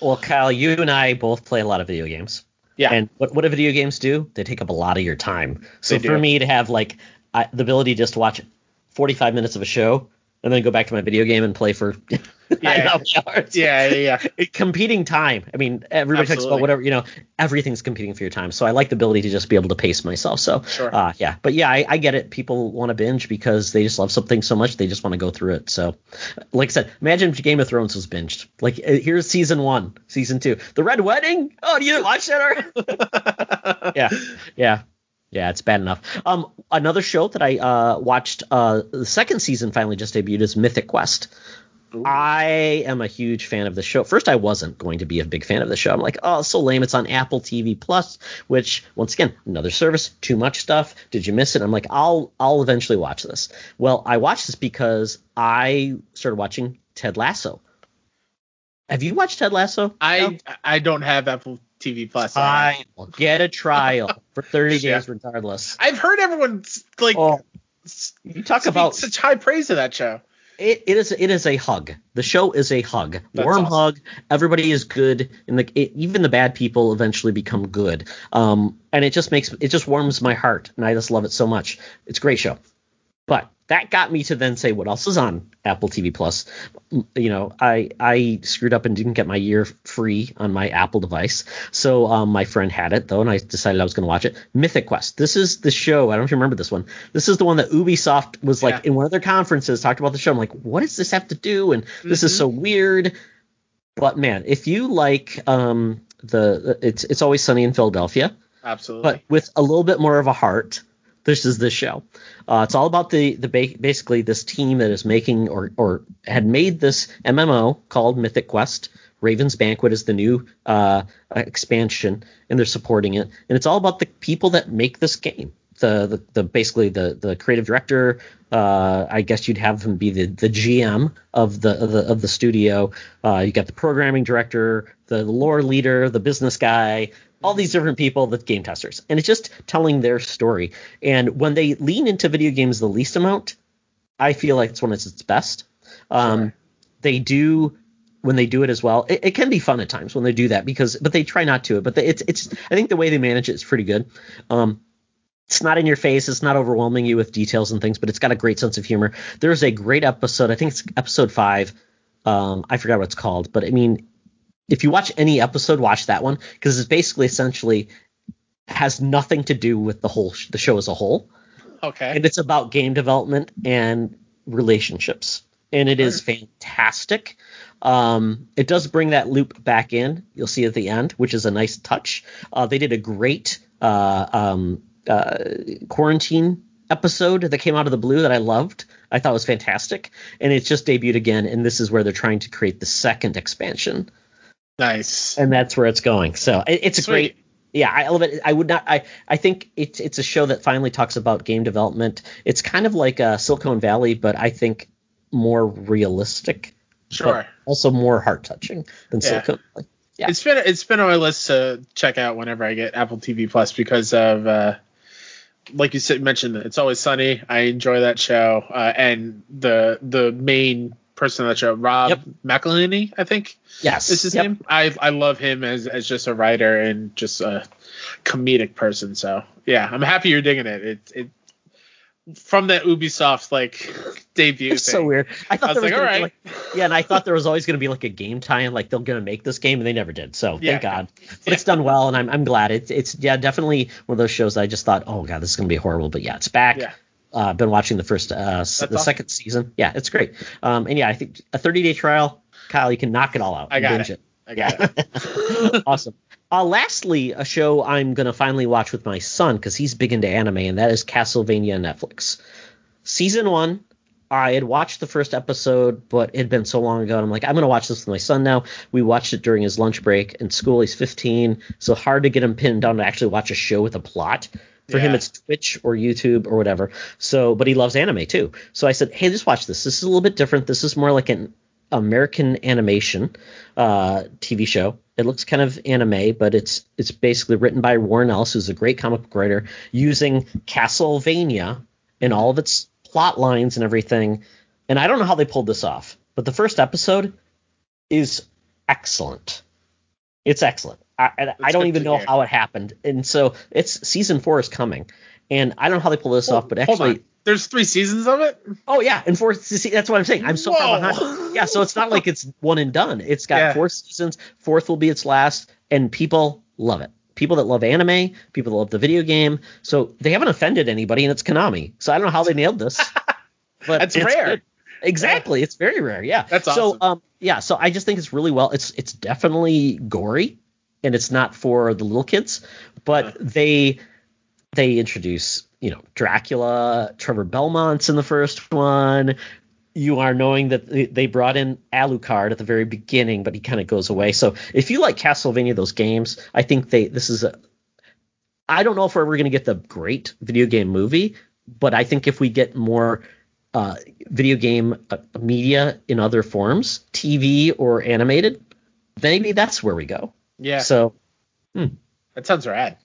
Well, Kyle, you and I both play a lot of video games. Yeah. And what, what do video games do? They take up a lot of your time. So They for do. me to have like I, the ability just to watch 45 minutes of a show and then go back to my video game and play for Yeah. hours. Yeah, yeah, yeah. It- competing time. I mean, everybody talks about whatever, you know, everything's competing for your time. So I like the ability to just be able to pace myself. So, Sure. uh, yeah. But yeah, I, I get it. People want to binge because they just love something so much they just want to go through it. So, like I said, imagine if Game of Thrones was binged. Like, uh, here's season one, season two. The Red Wedding? Oh, do you watch that yeah, yeah. Yeah, it's bad enough. Um, another show that I uh, watched, uh, the second season finally just debuted is Mythic Quest. I am a huge fan of the show. First, I wasn't going to be a big fan of the show. I'm like, oh, it's so lame. It's on Apple TV Plus, which once again, another service, too much stuff. Did you miss it? I'm like, I'll I'll eventually watch this. Well, I watched this because I started watching Ted Lasso. Have you watched Ted Lasso? No? I I don't have Apple TV Plus. I will get a trial for 30 Yeah. days regardless. I've heard everyone like Oh, you talk about such high praise of that show. it, it is it is a hug. The show is a hug, That's warm awesome. hug. Everybody is good, and the it, even the bad people eventually become good. Um, and it just makes it just warms my heart, and I just love it so much. It's a great show. But that got me to then say what else is on Apple TV Plus. You know, I I screwed up and didn't get my year free on my Apple device, so um, my friend had it though, and I decided I was going to watch it. Mythic Quest. This is the show. I don't know if you remember this one. This is the one that Ubisoft was like Yeah. in one of their conferences talked about the show. I'm like, what does this have to do? And this is so weird. But man, if you like um the it's it's always sunny in Philadelphia Absolutely. but with a little bit more of a heart. This is this show. Uh, it's all about the the ba- basically this team that is making or or had made this MMO called Mythic Quest. Raven's Banquet is the new uh, expansion, and they're supporting it. And it's all about the people that make this game. The the, the basically the the creative director. Uh, I guess you'd have him be the the GM of the of the, of the studio. Uh, you got the programming director, the lore leader, the business guy, all these different people, the game testers, and it's just telling their story. And when they lean into video games the least amount, I feel like it's when it's its best. Um, Sure. They do when they do it as well. It, it can be fun at times when they do that because, but they try not to. But they, it's it's I think the way they manage it is pretty good. Um, it's not in your face. It's not overwhelming you with details and things, but it's got a great sense of humor. There's a great episode. I think it's episode five. Um, I forgot what it's called, but I mean, if you watch any episode, watch that one because it's basically essentially has nothing to do with the whole sh- the show as a whole, okay. and it's about game development and relationships, and it is fantastic. Um, it does bring that loop back in. You'll see at the end, which is a nice touch. Uh, they did a great uh, um, uh, quarantine episode that came out of the blue that I loved. I thought was fantastic, and it's just debuted again. And this is where they're trying to create the second expansion nice. and that's where it's going. So it, it's a great. Yeah, I love it. I would not. I I think it's it's a show that finally talks about game development. It's kind of like uh, Silicon Valley, but I think more realistic, Sure. also more heart touching than Yeah. Silicon Valley. Yeah. It's been it's been on my list to check out whenever I get Apple TV Plus because of uh, like you said mentioned it's always sunny. I enjoy that show uh, and the the main person on that show Rob Yep. McElhenney I think Yes. is his Yep. name. I I love him as as just a writer and just a comedic person. So yeah, I'm happy you're digging it. It it from that Ubisoft like debut. It's so weird. I thought I was there was like, all right. like, yeah, and I thought there was always going to be like a game tie-in, like they're going to make this game, and they never did. So Yeah. thank God. But it's done well, and I'm I'm glad. It's it's yeah, definitely one of those shows I just thought, oh god, this is going to be horrible, but yeah, it's back. Yeah. Uh, been watching the first, uh, s- the awesome. second season. Yeah, it's great. Um, and yeah, I think a 30 day trial, Kyle, you can knock it all out. I got binge it. I got it. awesome. Uh, lastly, a show I'm gonna finally watch with my son because he's big into anime, and that is Castlevania Netflix. Season one, I had watched the first episode, but it had been so long ago, and I'm like, I'm gonna watch this with my son now. We watched it during his lunch break in school. He's 15, so hard to get him pinned down to actually watch a show with a plot. For him, it's Twitch or YouTube or whatever. So, but he loves anime too. So I said, hey, just watch this. This is a little bit different. This is more like an American animation uh, TV show. It looks kind of anime, but it's it's basically written by Warren Ellis, who's a great comic book writer, using Castlevania and all of its plot lines and everything. And I don't know how they pulled this off, but the first episode is excellent. It's excellent. I, I, don't even know hear. how it happened, and so it's season four is coming, and I don't know how they pull this off, but actually. There's three seasons of it. Oh yeah, and fourth see, that's what I'm saying. I'm so far behind. Yeah, so it's not like it's one and done. It's got Yeah. four seasons. Fourth will be its last, and people love it. People that love anime, people that love the video game. So they haven't offended anybody, and it's Konami. So I don't know how they nailed this, but That's it's rare. good. Exactly, it's very rare. Yeah, That's So awesome. um, yeah, so I just think it's really well. It's it's definitely gory, and it's not for the little kids, but they they introduce you know Dracula, Trevor Belmont's in the first one. You are knowing that they- they brought in Alucard at the very beginning, but he kind of goes away. So if you like Castlevania, those games, I think they this is a. I don't know if we're ever going to get the great video game movie, but I think if we get more uh, video game uh, media in other forms, TV or animated, maybe that's where we go. Yeah. So hmm. that sounds rad.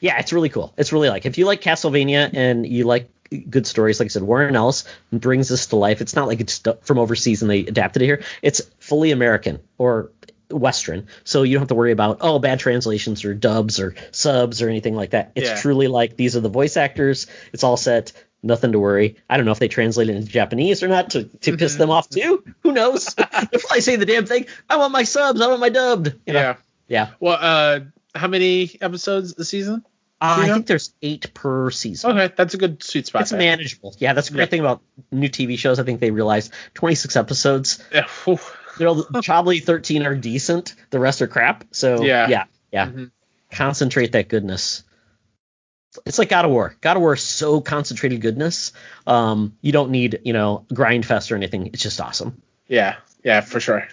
yeah, it's really cool. It's really like if you like Castlevania and you like good stories, like I said, Warren Ellis brings this to life. It's not like it's from overseas and they adapted it here. It's fully American or Western, so you don't have to worry about oh bad translations or dubs or subs or anything like that. It's Yeah. truly like these are the voice actors. It's all set. Nothing to worry. I don't know if they translate it into Japanese or not to, to piss mm-hmm. them off too. Who knows? if I say the damn thing, I want my subs. I want my dubbed. You know? Yeah. Yeah. Well, uh, how many episodes a season? Uh, I think there's eight per season. Okay, that's a good sweet spot. It's there. manageable. Yeah, that's a great Yeah. thing about new TV shows. I think they realized 26 episodes. Yeah. They'll probably 13 are decent. The rest are crap. So Yeah. yeah, yeah. Mhm. Concentrate that goodness. It's like God of War. God of War is so concentrated goodness. Um, you don't need you know grind fest or anything. It's just awesome. Yeah, yeah, for sure.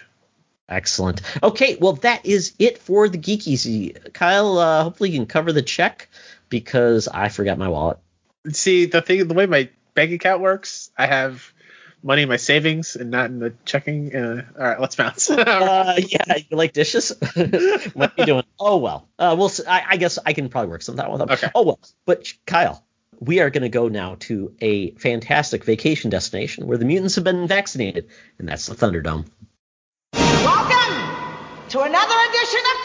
Excellent. Okay, well that is it for the geekies. Kyle, uh, hopefully you can cover the check because I forgot my wallet. See, the thing, the way my bank account works, I have money in my savings and not in the checking. Uh, all right, let's bounce. Uh, yeah, you like dishes? what are you doing? Oh well. Uh, we'll. I, I guess I can probably work something out with them. Okay. Oh well. But Kyle, we are going to go now to a fantastic vacation destination where the mutants have been vaccinated, and that's the Thunderdome. To another edition of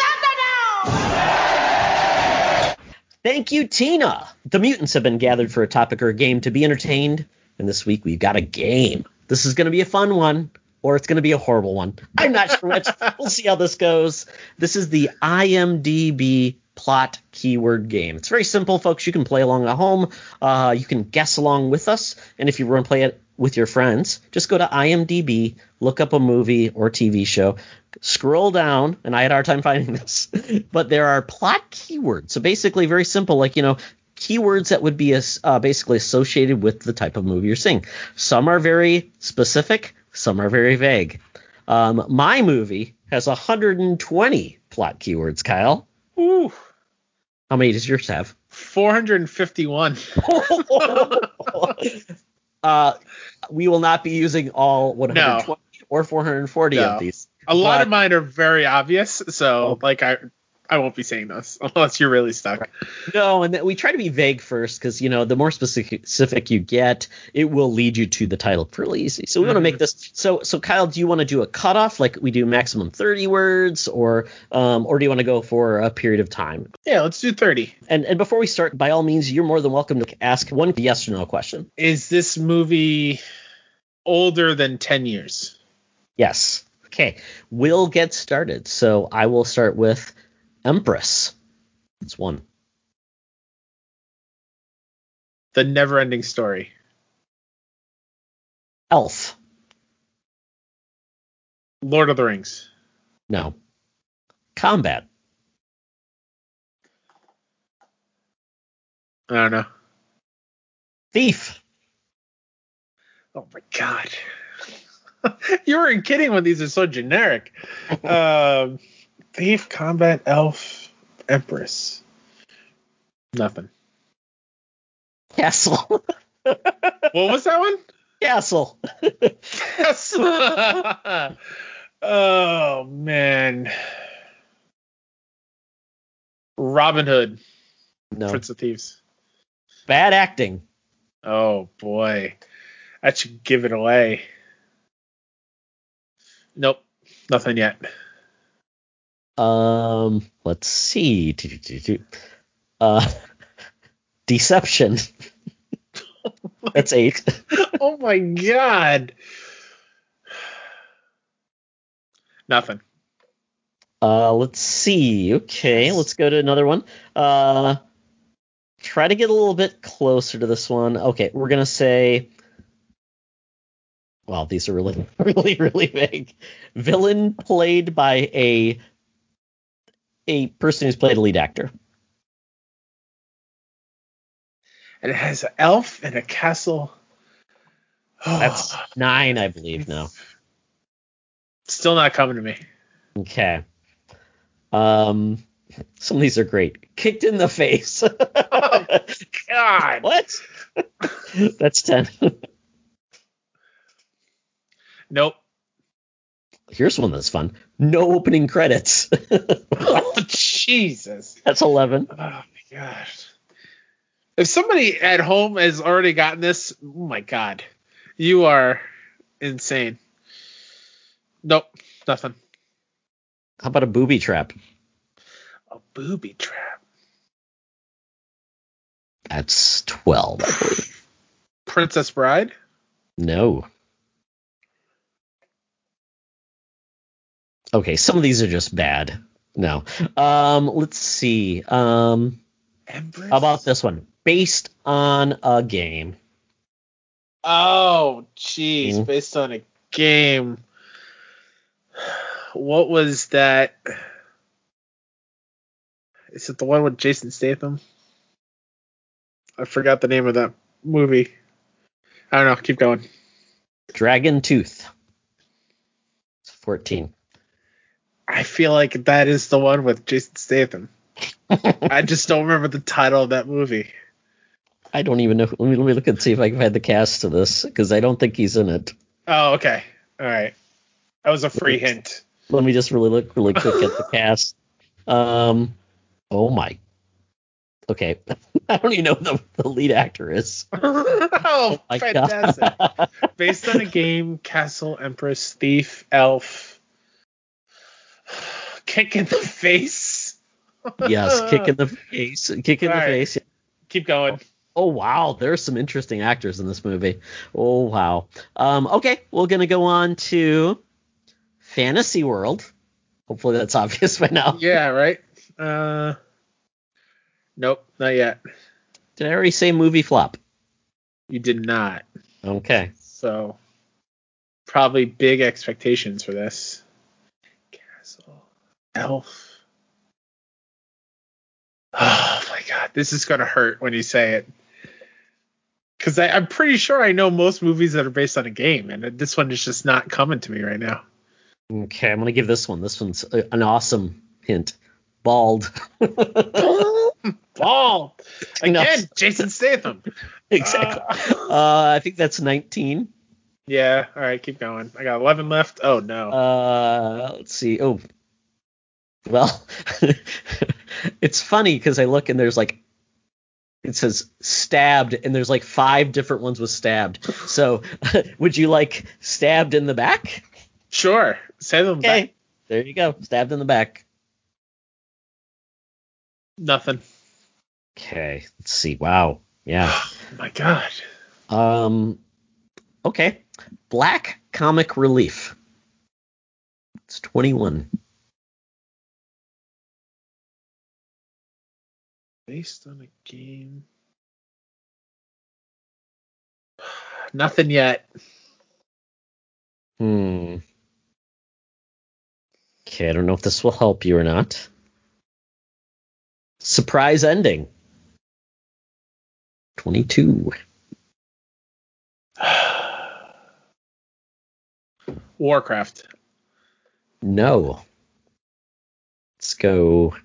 Thunderdome! Thank you, Tina. The mutants have been gathered for a topic or a game to be entertained, and this week we've got a game. This is going to be a fun one, or it's going to be a horrible one. I'm not sure which. we'll see how this goes. This is the IMDb plot keyword game. It's very simple, folks. You can play along at home. Uh, you can guess along with us, and if you want to play it with your friends, just go to IMDb, look up a movie or TV show, scroll down, and I had a hard time finding this, but there are plot keywords. So basically, very simple, like you know, keywords that would be uh, basically associated with the type of movie you're seeing. Some are very specific, some are very vague. Um, my movie has 120 plot keywords. Kyle, Ooh, how many does yours have? 451. uh, we will not be using all 120 or 440 No. of these. A lot But- of mine are very obvious, so Oh. like I, I won't be saying those unless you're really stuck. No, and then we try to be vague first because you know the more specific, specific you get, it will lead you to the title pretty easy. So we want to make this. So so Kyle, do you want to do a cutoff like we do maximum 30 words, or um, or do you want to go for a period of time? Yeah, let's do 30. And and before we start, by all means, you're more than welcome to ask one yes or no question. Is this movie older than 10 years? Yes. Okay, we'll get started. So I will start with Empress. That's one. The Never-Ending Story. Elf. Lord of the Rings. No. Combat. I don't know. Thief. Oh my god. you weren't kidding when these are so generic. um, Thief, Combat, Elf, Empress. Nothing. Castle. What was that one? Castle. Yes. oh man. Robin Hood, No. Prince of Thieves. Bad acting. Oh boy. That should give it away. Nope. Nothing yet. Um, let's see. Uh, deception. That's eight. oh my god. Nothing. Uh, let's see. Okay, let's go to another one. Uh, try to get a little bit closer to this one. Okay, we're gonna say. Well, these are really, really, really vague. Villain played by a a person who's played a lead actor. And it has an elf and a castle. That's nine, I believe now. still not coming to me. Okay. Um, some of these are great. Kicked in the face. God. what? That's ten. Nope. Here's one that's fun. No opening credits. Oh, Jesus. that's eleven. Oh my gosh. If somebody at home has already gotten this, oh my god. You are insane. Nope. Nothing. How about a booby trap? A booby trap. That's twelve, I believe. Princess Bride. No. Okay, some of these are just bad. No. Um, let's see. Um, Empress. how about this one? Based on a game. Oh, jeez, Mhm. based on a game. What was that? Is it the one with Jason Statham? I forgot the name of that movie. I don't know. Keep going. Dragon Tooth. It's 14. I feel like that is the one with Jason Statham. I just don't remember the title of that movie. I don't even know. Let me, let me look and see if I can find the cast to this because I don't think he's in it. Oh, okay. All right. That was a free hint. Let me just really look really quick at the cast. Um, oh my. Okay, I don't even know who the, the lead actor is. oh, My fantastic. Based on a game, Castle, Empress, Thief, Elf. Kick in the face. yes, kick in the face. Kick in the Right. face. Keep going. Oh wow, there's some interesting actors in this movie. Oh wow. Um, okay, we're gonna go on to Fantasy World. Hopefully that's obvious by now. Yeah, right? Uh, nope, not yet. Did I already say movie flop? You did not. Okay. So, probably big expectations for this. Elf. Oh my god, this is gonna hurt when you say it. Because I'm pretty sure I know most movies that are based on a game, and this one is just not coming to me right now. Okay, I'm gonna give this one. This one's an awesome hint. Bald. Ball No. again, Jason Statham. exactly. Uh, Uh, I think that's 19. yeah, all right, keep going. I got 11 left. Oh no. Uh, let's see. Oh, well, it's funny because I look and there's like it says stabbed and there's like five different ones with stabbed. So, would you like stabbed in the back? sure, say them Okay, back. there you go. Stabbed in the back. Nothing. Okay, let's see. Wow. Yeah. Oh my god. Um. Okay. Black Comic Relief. It's 21. Based on a game. Nothing yet. Hmm. Okay, I don't know if this will help you or not. Surprise ending. 22. Warcraft. No. Let's go.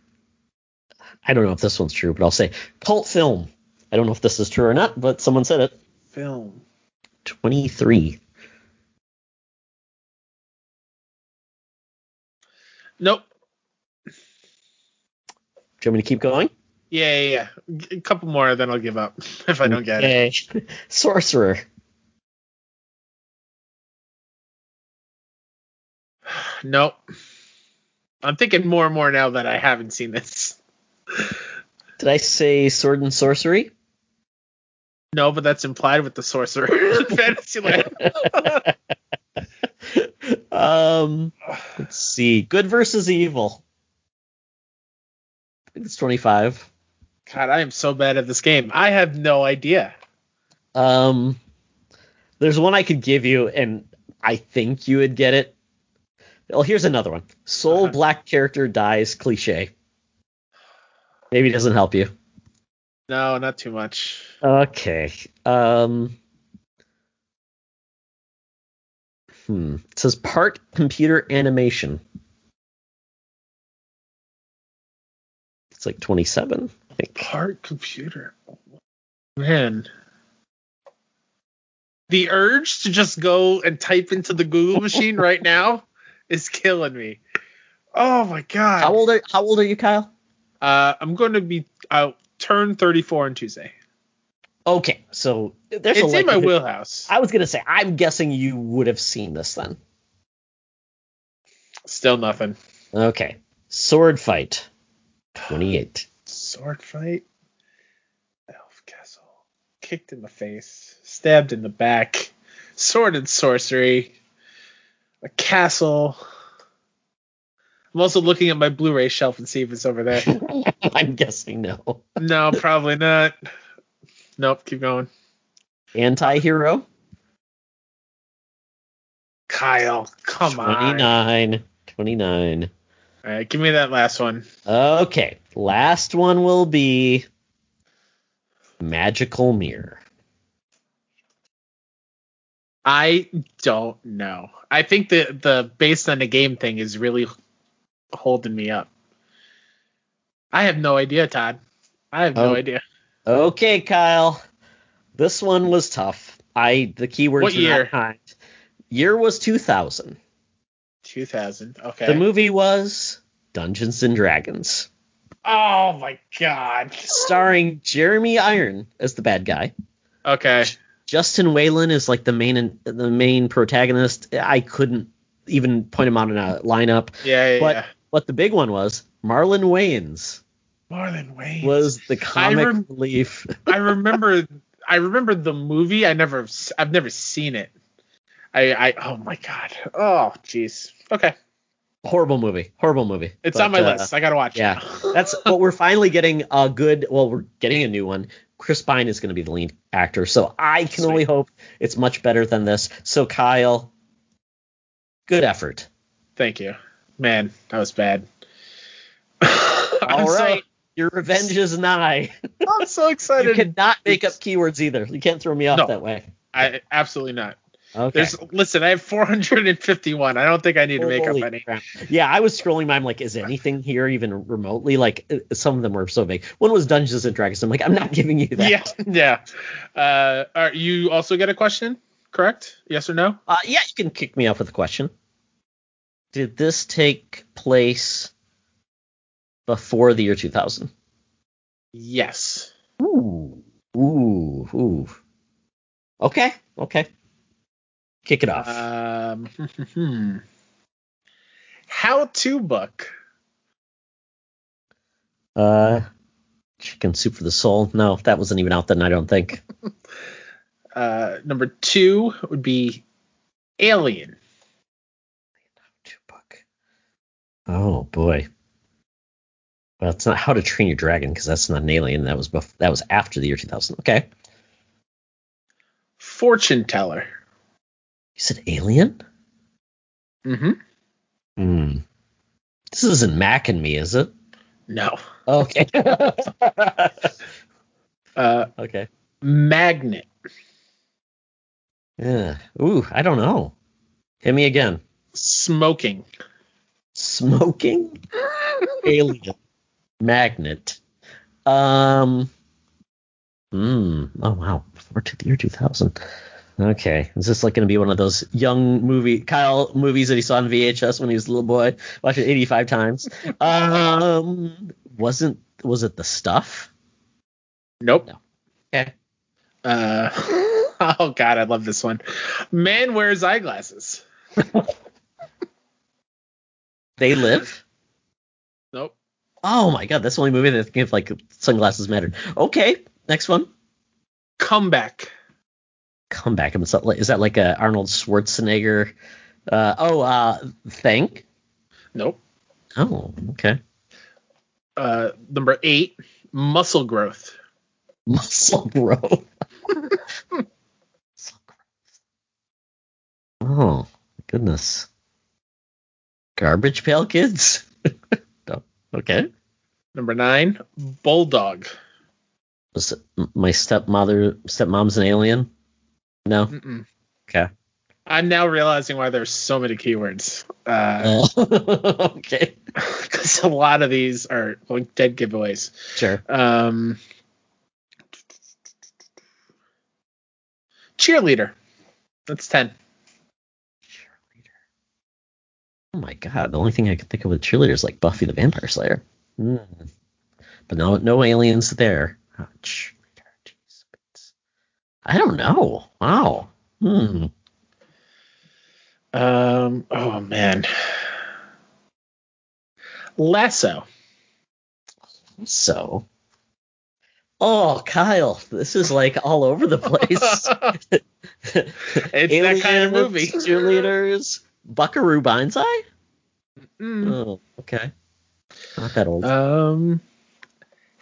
I don't know if this one's true, but I'll say cult film. I don't know if this is true or not, but someone said it. Film. 23. Nope. Do you want me to keep going? Yeah, yeah, yeah. G- A couple more, then I'll give up if I don't get it. Sorcerer. Nope. I'm thinking more and more now that I haven't seen this. Did I say sword and sorcery? No, but that's implied with the sorcerer in Fantasyland. um, let's see. Good versus evil. I think it's 25. God, I am so bad at this game. I have no idea. Um, there's one I could give you, and I think you would get it. Well, here's another one. Soul Uh-huh. black character dies cliche. Maybe it doesn't help you. No, not too much. Okay. Um. Hmm. It says part computer animation. It's like 27, I think. Part computer. Man. The urge to just go and type into the Google machine right now is killing me. Oh my god. How old are How old are you, Kyle? Uh, I'm going to be. I'll turn 34 on Tuesday. Okay, so there's it's a in my wheelhouse. I was gonna say I'm guessing you would have seen this then. Still nothing. Okay, sword fight, 28. Sword fight. Elf Castle. Kicked in the face. stabbed in the back, sword and sorcery, a castle. I'm also looking at my Blu-ray shelf and see if it's over there. I'm guessing no. no, probably not. Nope, keep going. Anti-hero. Kyle, come on. 29. 29. All right, give me that last one. Okay. Last one will be Magical Mirror. I don't know. I think the the based on the game thing is really holding me up. I have no idea, Todd. I have no Oh. idea. Okay, Kyle. This one was tough. I the keywords What were year? Year was 2000. 2000. Okay. The movie was Dungeons and Dragons, oh my god. starring Jeremy Irons as the bad guy. Okay. Justin Whalin is like the main the main protagonist. I couldn't even point him out in a lineup. Yeah, yeah. But yeah. What the big one was, Marlon Wayans Marlon Wayans was the comic rem- relief. I remember. I remember the movie. I never. I've never seen it. I. I. Oh my god. Oh jeez. Okay. Horrible movie. Horrible movie. It's But, on my uh, list. I gotta watch Yeah, that's what we're finally getting a good. Well, we're getting a new one. Chris Pine is going to be the lead actor, so I can Sweet. only hope it's much better than this. So Kyle, good effort. Thank you. Man, that was bad. All right. So- your revenge is nigh. I'm so excited. You cannot make up keywords either. You can't throw me off No. that way. I absolutely not. Okay. There's listen, I have 451. I don't think I need to make up any. crap. Yeah, I was scrolling by. I'm like, is anything here even remotely? Like, uh, some of them were so vague. One was Dungeons and Dragons. I'm like, I'm not giving you that. Yeah, yeah. Uh, are you also get a question? Correct? Yes or no? Uh, yeah, you can kick me off with a question. Did this take place before the year 2000? Yes. Ooh, ooh, ooh. Okay, okay. Kick it off. Um, how to book. Uh, chicken soup for the soul. No, that wasn't even out then. I don't think. Uh, number two would be Alien. Oh boy. Well, it's not How to Train Your Dragon because that's not an alien. That was bef- that was after the year 2000. Okay. Fortune teller. You said alien? Mm-hmm. Hmm. This isn't Mac and me, is it? No. Okay. Uh, okay. magnet. Yeah. Ooh, I don't know. Hit me again. Smoking. Smoking? Alien. Magnet. Um. Hmm. Oh wow. Before to the year 2000. Okay. Is this like going to be one of those young movie Kyle movies that he saw on VHS when he was a little boy, watched it 85 times? Um. Wasn't was it the stuff? Nope. Okay. Uh, oh God, I love this one. Man wears eyeglasses. They live. Nope. Oh my god, that's the only movie that of like sunglasses mattered. Okay, next one. Comeback. Comeback. Is that like, is that like a Arnold Schwarzenegger? Uh, oh, uh, thing. Nope. Oh, okay. Uh, number eight, muscle growth. Muscle growth. Muscle growth. Oh goodness. Garbage Pail Kids. no. Okay. Number nine, bulldog. Was it my stepmother, stepmom's an alien? No. Mm-mm. Okay. I'm now realizing why there's so many keywords. Uh, okay. because a lot of these are like dead giveaways. Sure. Um, cheerleader. That's ten. Cheerleader. Oh my god, the only thing I can think of with cheerleaders like Buffy the Vampire Slayer. Hmm. But no, no aliens there. Oh. It's- I don't know. Wow. Hmm. Um. Oh man. Lasso. So Oh, Kyle, this is like all over the place. It's that kind of movie. Cheerleaders. Buckaroo Banzai? Mm. Oh, okay. Not that old. Um,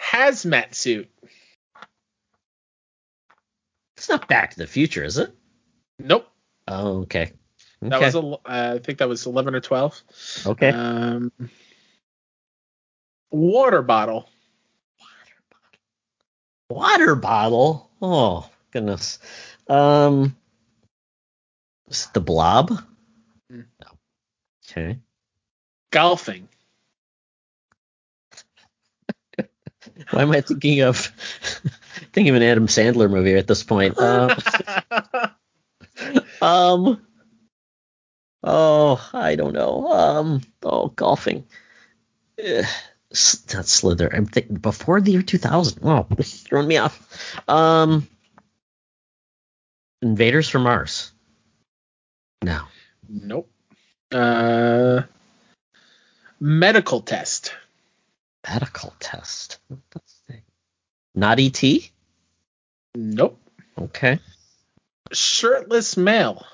hazmat suit. it's not Back to the Future, is it? Nope. Oh, okay. That was a, uh, I think that was 11 or 12. okay. Um, water bottle. Water bottle. Water bottle. Oh goodness. Um, is it the Blob? Mm. No. Okay. Golfing. Why am I thinking of thinking of an Adam Sandler movie at this point? Um, um. Oh, I don't know. Um. Oh, golfing. Ugh, not Slither. I'm thinking before the year 2000. Oh, this throwing me off. Um. Invaders from Mars. No. Nope. Uh, medical test. Medical test. Not ET. Nope. Okay. Shirtless male.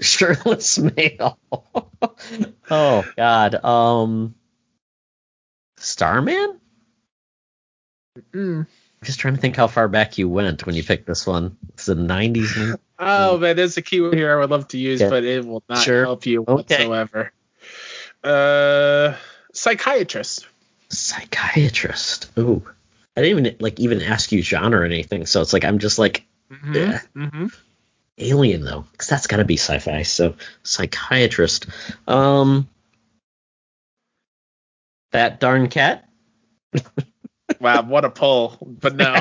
Shirtless male. oh God. Um. Starman. Mm. I'm just trying to think how far back you went when you picked this one. It's the 90s. Oh man, there's a keyword here I would love to use, Okay. but it will not Sure. help you Okay. whatsoever. Uh, psychiatrist. Psychiatrist. Ooh. I didn't even like even ask you genre or anything, so it's like I'm just like Mm-hmm. Yeah. Mm-hmm. alien though, because that's got to be sci-fi. So psychiatrist. Um. That darn cat. Wow, what a pull! But no.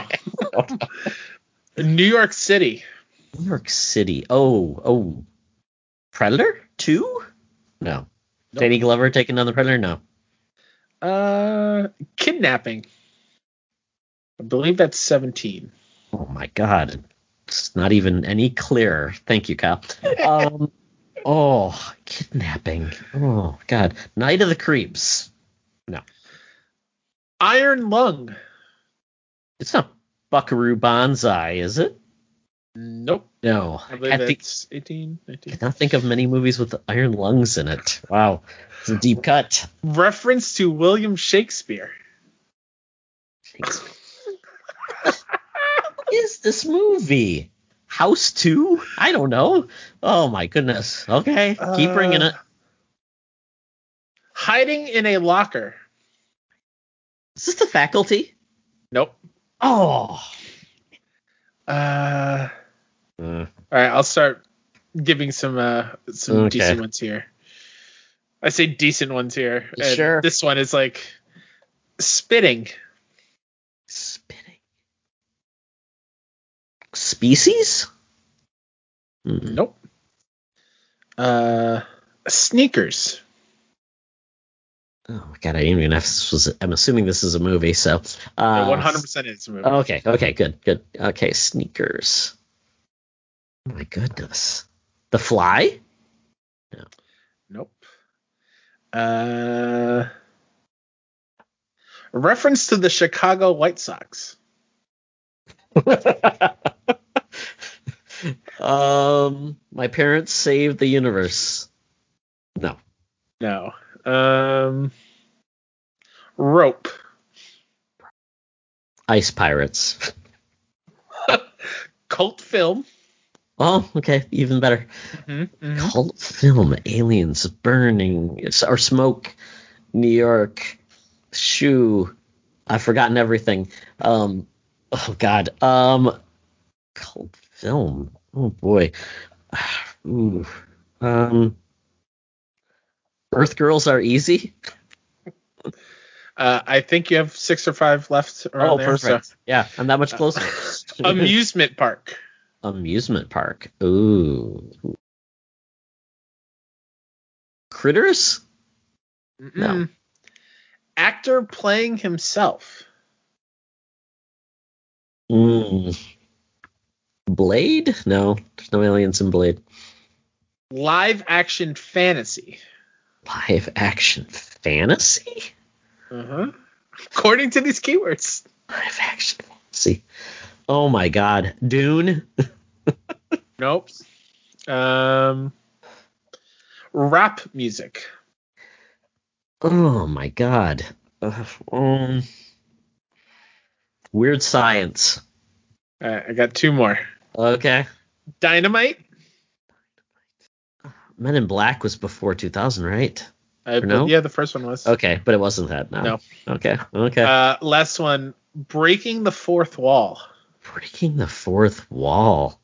New York City. New York City. Oh, oh. Predator? Two? No. Nope. Danny Glover taking on the Predator? No. Uh, kidnapping. I believe that's 17. Oh my god. It's not even any clearer. Thank you, Kyle. Um Oh, kidnapping. Oh god. Night of the Creeps. No. Iron Lung. It's not Buckaroo Banzai, is it? Nope. No. I I believe can't think, that's 18, 19. cannot think of many movies with iron lungs in it. Wow. It's a deep cut. Reference to William Shakespeare. Shakespeare. what is this movie? House 2? I don't know. Oh my goodness. Okay, keep Uh, bringing it. Hiding in a locker. Is this the faculty? Nope. Oh. Uh, Uh, all right, I'll start giving some uh some Okay. decent ones here. I say decent ones here. and Sure. This one is like spitting. spitting. Species? Hmm. Nope. Uh, sneakers. Oh god, I didn't even know if this was. I'm assuming this is a movie, so. Uh, One hundred percent is a movie. Okay, okay, good, good. Okay, sneakers. Oh my goodness. The Fly? No. Nope. Uh, a reference to the Chicago White Sox. um, my parents saved the universe. No. No. Um, rope. Ice Pirates. Cult film. Oh, okay, even better. Mm-hmm. Cult film, aliens, burning, or smoke, New York, shoe. I've forgotten everything. Um, oh God. Um, cult film. Oh boy. Ooh. Um, Earth Girls are easy. Uh, I think you have six or five left Oh, there. perfect. Yeah, I'm that much closer. Amusement park. Amusement park. Ooh. Critters? No. Mm-mm. Actor playing himself. Mm. Blade? No, there's no aliens in Blade. Live action fantasy. Live action fantasy? Uh huh. According to these keywords. Live action. see. Oh my God, Dune. Nope. Um, rap music. Oh my God. Uh, um, weird science. Uh, I got two more. Okay. Dynamite. Men in Black was before 2000, right? I, no? Yeah, the first one was. Okay, but it wasn't that. No. No. Okay. Okay. Uh, last one. Breaking the fourth wall. Breaking the fourth wall.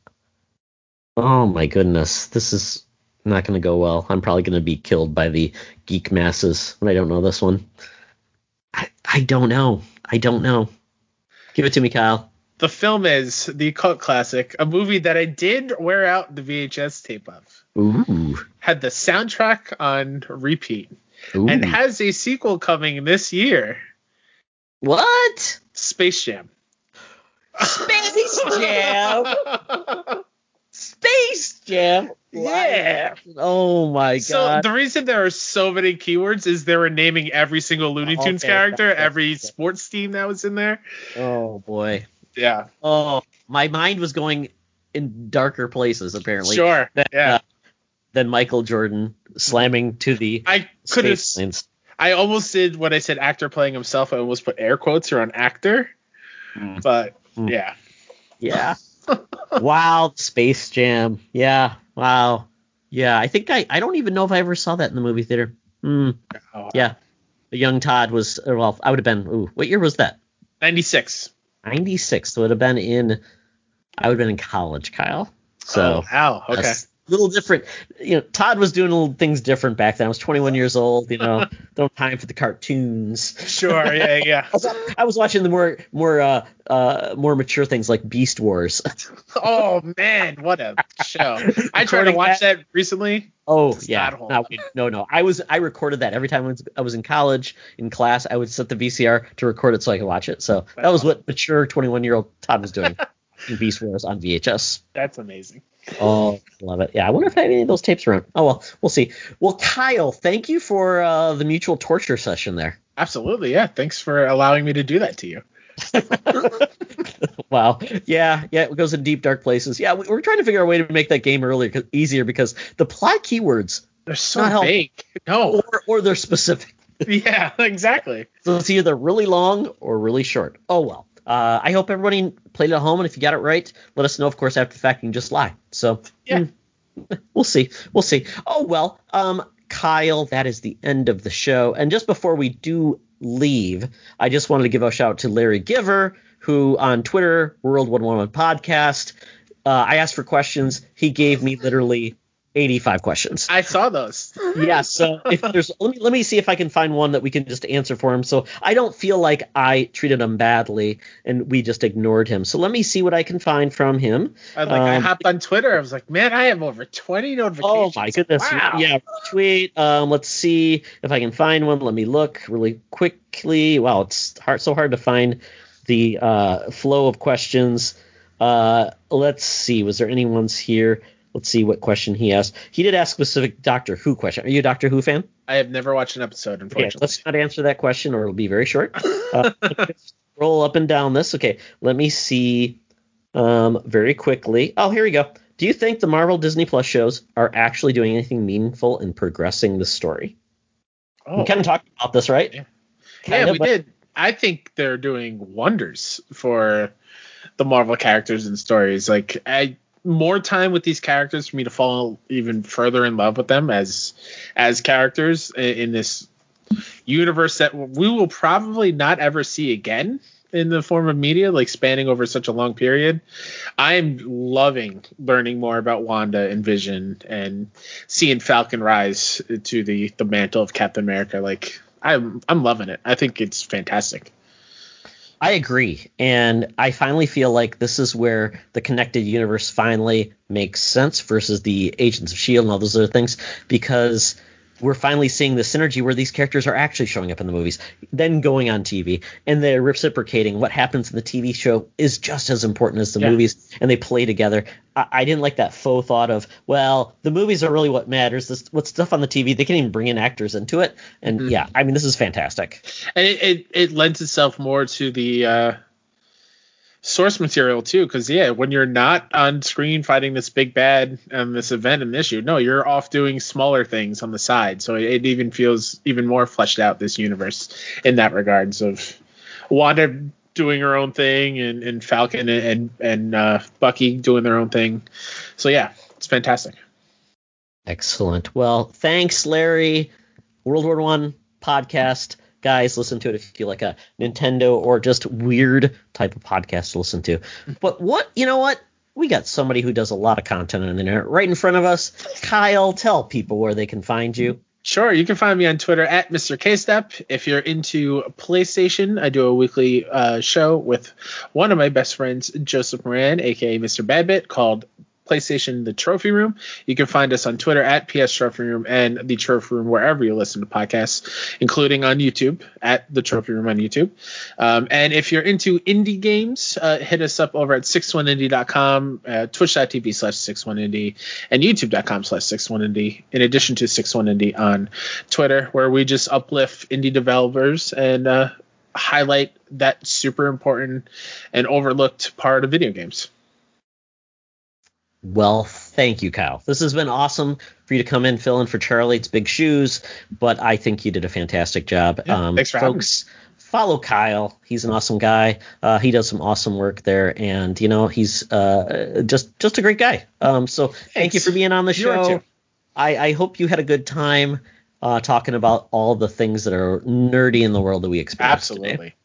Oh my goodness. This is not going to go well. I'm probably going to be killed by the geek masses when I don't know this one. I, I don't know. I don't know. Give it to me, Kyle. The film is the cult classic, a movie that I did wear out the VHS tape of. Ooh. Had the soundtrack on repeat Ooh. and has a sequel coming this year. what? Space Jam. Space Jam. Space Jam. Yeah. Oh my god. So the reason there are so many keywords is they were naming every single Looney Tunes Okay, character, every okay. sports team that was in there. oh boy. Yeah. Oh, my mind was going in darker places apparently. Sure. Than, Yeah. uh, than Michael Jordan slamming to the I could have. space. I almost did what I said. Actor playing himself. I almost put air quotes around actor. Mm. But Mm. yeah. Yeah. wow, Space Jam. Yeah. Wow. Yeah, I think I I don't even know if I ever saw that in the movie theater. Hmm. Oh, Yeah. The young Todd was well, I would have been ooh, what year was that? 96. 96. So it would have been in I would have been in college, Kyle. So Oh, wow. Okay. That's little different. You know, Todd was doing little things different back then. I was 21 years old. You know, don't time for the cartoons. Sure. Yeah. Yeah. I was, I was watching the more more uh, uh, more mature things like Beast Wars. oh man, what a show! I tried to watch that recently. oh yeah, no, no, no. I was I recorded that every time I was, I was in college in class. I would set the VCR to record it so I could watch it. So that was what mature 21 year old Todd was doing. Beast Wars on VHS. That's amazing. Oh, love it. Yeah, I wonder if I have any of those tapes around. Oh well, we'll see. Well, Kyle, thank you for uh, the mutual torture session there. Absolutely. Yeah. Thanks for allowing me to do that to you. Wow. Yeah, yeah, it goes in deep dark places. Yeah, we- we're trying to figure out a way to make that game earlier, 'cause- easier because the plot keywords They're so vague. No. or or they're specific. Yeah. Exactly. So it's either really long or really short. Oh well. Uh, I hope everybody played it at home, and if you got it right, let us know. Of course, after the fact, you can just lie. So Yeah. hmm, we'll see. We'll see. Oh well. Um, Kyle, that is the end of the show. And just before we do leave, I just wanted to give a shout out to Larry Giver, who on Twitter, World One One One Podcast. Uh, I asked for questions. He gave me literally 85 questions I saw those. yeah so if there's let me let me see if i can find one that we can just answer for him so i don't feel like i treated him badly and we just ignored him so let me see what i can find from him I like. I Um, hopped on Twitter. I was like, man, I have over 20 notifications." oh notifications. my goodness Wow. yeah tweet um let's see if i can find one let me look really quickly wow it's hard so hard to find the uh flow of questions uh let's see was there any ones here let's see what question he asked he did ask specific doctor who question are you a doctor who fan I have never watched an episode, unfortunately. Okay, let's not answer that question or it'll be very short. Uh, scroll up and down this. Okay, let me see um, very quickly. Oh, here we go. Do you think the Marvel Disney Plus shows are actually doing anything meaningful in progressing the story? oh. We kind of talked about this, right? Yeah. Kinda, we but- did. I think they're doing wonders for the Marvel characters and stories. Like, I more time with these characters for me to fall even further in love with them as as characters in, in this universe that we will probably not ever see again in the form of media, like spanning over such a long period. I'm loving learning more about Wanda and Vision and seeing Falcon rise to the the mantle of Captain America. Like I'm I'm loving it. I think it's fantastic. I agree. And I finally feel like this is where the connected universe finally makes sense versus the Agents of S.H.I.E.L.D. and all those other things because we're finally seeing the synergy where these characters are actually showing up in the movies, then going on TV, and they're reciprocating. What happens in the TV show is just as important as the Yeah. movies, and they play together. I, I didn't like that faux thought of, well, the movies are really what matters. This, what stuff on the TV, they can even bring in actors into it. And Mhm. yeah, I mean, this is fantastic. And it, it, it lends itself more to the uh source material too because yeah when you're not on screen fighting this big bad and this event and issue no you're off doing smaller things on the side so it, it even feels even more fleshed out this universe in that regards of wanda doing her own thing and, and falcon and and, and uh, bucky doing their own thing so yeah it's fantastic Excellent. Well, thanks, Larry. World War One podcast. Guys, listen to it if you like a Nintendo or just weird type of podcast to listen to. But what, you know what? We got somebody who does a lot of content on the internet right in front of us. Kyle, tell people where they can find you. Sure, you can find me on Twitter at Mr. Kstep. If you're into PlayStation, I do a weekly uh, show with one of my best friends, Joseph Moran, aka Mr. Badbit, called PlayStation The Trophy Room. You can find us on Twitter at PS Trophy Room and The Trophy Room wherever you listen to podcasts, including on YouTube at The Trophy Room on YouTube. Um, and if you're into indie games, uh, hit us up over at 61indie.com, uh, twitch.tv slash 61indie, and youtube.com slash 61indie, in addition to 61indie on Twitter, where we just uplift indie developers and uh, highlight that super important and overlooked part of video games. Well, thank you, Kyle. This has been awesome for you to come in, fill in for Charlie. It's big shoes, but I think you did a fantastic job. Yeah, thanks for folks, follow Kyle. He's an awesome guy. Uh, he does some awesome work there, and you know he's uh, just just a great guy. Um, so thank you for being on the show. I, I hope you had a good time uh, talking about all the things that are nerdy in the world that we experience today. Absolutely.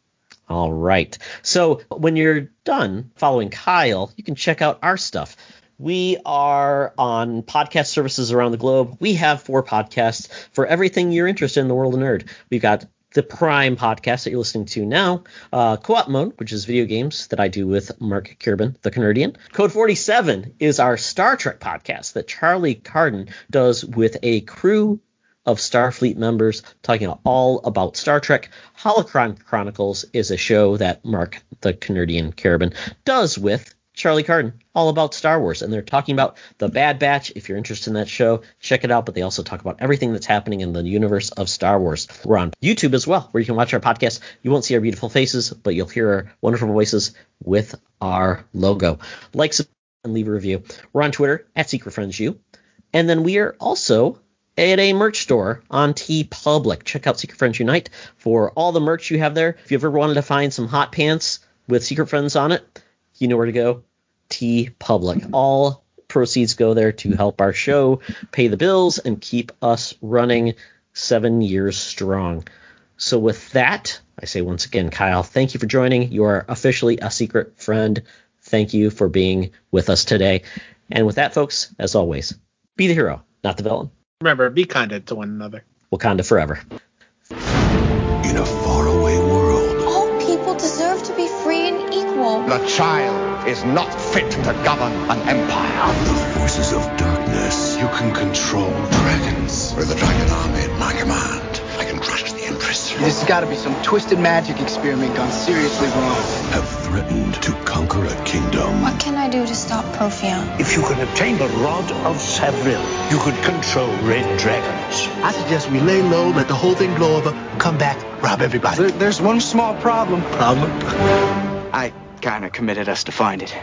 All right. So when you're done following Kyle, you can check out our stuff. We are on podcast services around the globe. We have four podcasts for everything you're interested in the world of nerd. We've got the Prime podcast that you're listening to now, uh, Co-op Mode, which is video games that I do with Mark Curbin, the Canardian. Code 47 is our Star Trek podcast that Charlie Carden does with a crew of Starfleet members talking all about Star Trek. Holocron Chronicles is a show that Mark, the Canardian Carabin, does with Charlie Carden, all about Star Wars. And they're talking about The Bad Batch. If you're interested in that show, check it out. But they also talk about everything that's happening in the universe of Star Wars. We're on YouTube as well, where you can watch our podcast. You won't see our beautiful faces, but you'll hear our wonderful voices with our logo. Like, subscribe, and leave a review. We're on Twitter at Secret Friends U. And then we are also at a merch store on TeePublic. Check out Secret Friends Unite for all the merch you have there. If you ever wanted to find some hot pants with Secret Friends on it, you know where to go. TeePublic. All proceeds go there to help our show pay the bills and keep us running seven years strong. So with that, I say once again, Kyle, thank you for joining. You are officially a secret friend. Thank you for being with us today. And with that, folks, as always, be the hero, not the villain. Remember, be kind to one another. Wakanda forever. Equal. The child is not fit to govern an empire. the forces of darkness You can control dragons. with the dragon army at my command. I can crush the Empress. This has got to be some twisted magic experiment gone seriously wrong. Have threatened to conquer a kingdom. What can I do to stop Profion? If you could obtain the Rod of Savrille, you could control red dragons. I suggest we lay low, let the whole thing blow over, come back, rob everybody. there's one small problem. Problem? I kind of committed us to find it.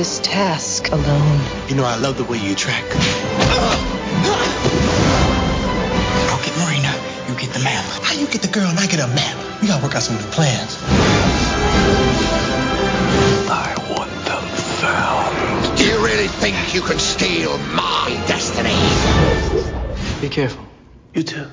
This task alone. You know, I love the way you track. I'll get Marina. You get the map. How you get the girl and I get a map? We gotta work out some new plans. I want them found. Do you really think you can steal my destiny? Be careful. You too.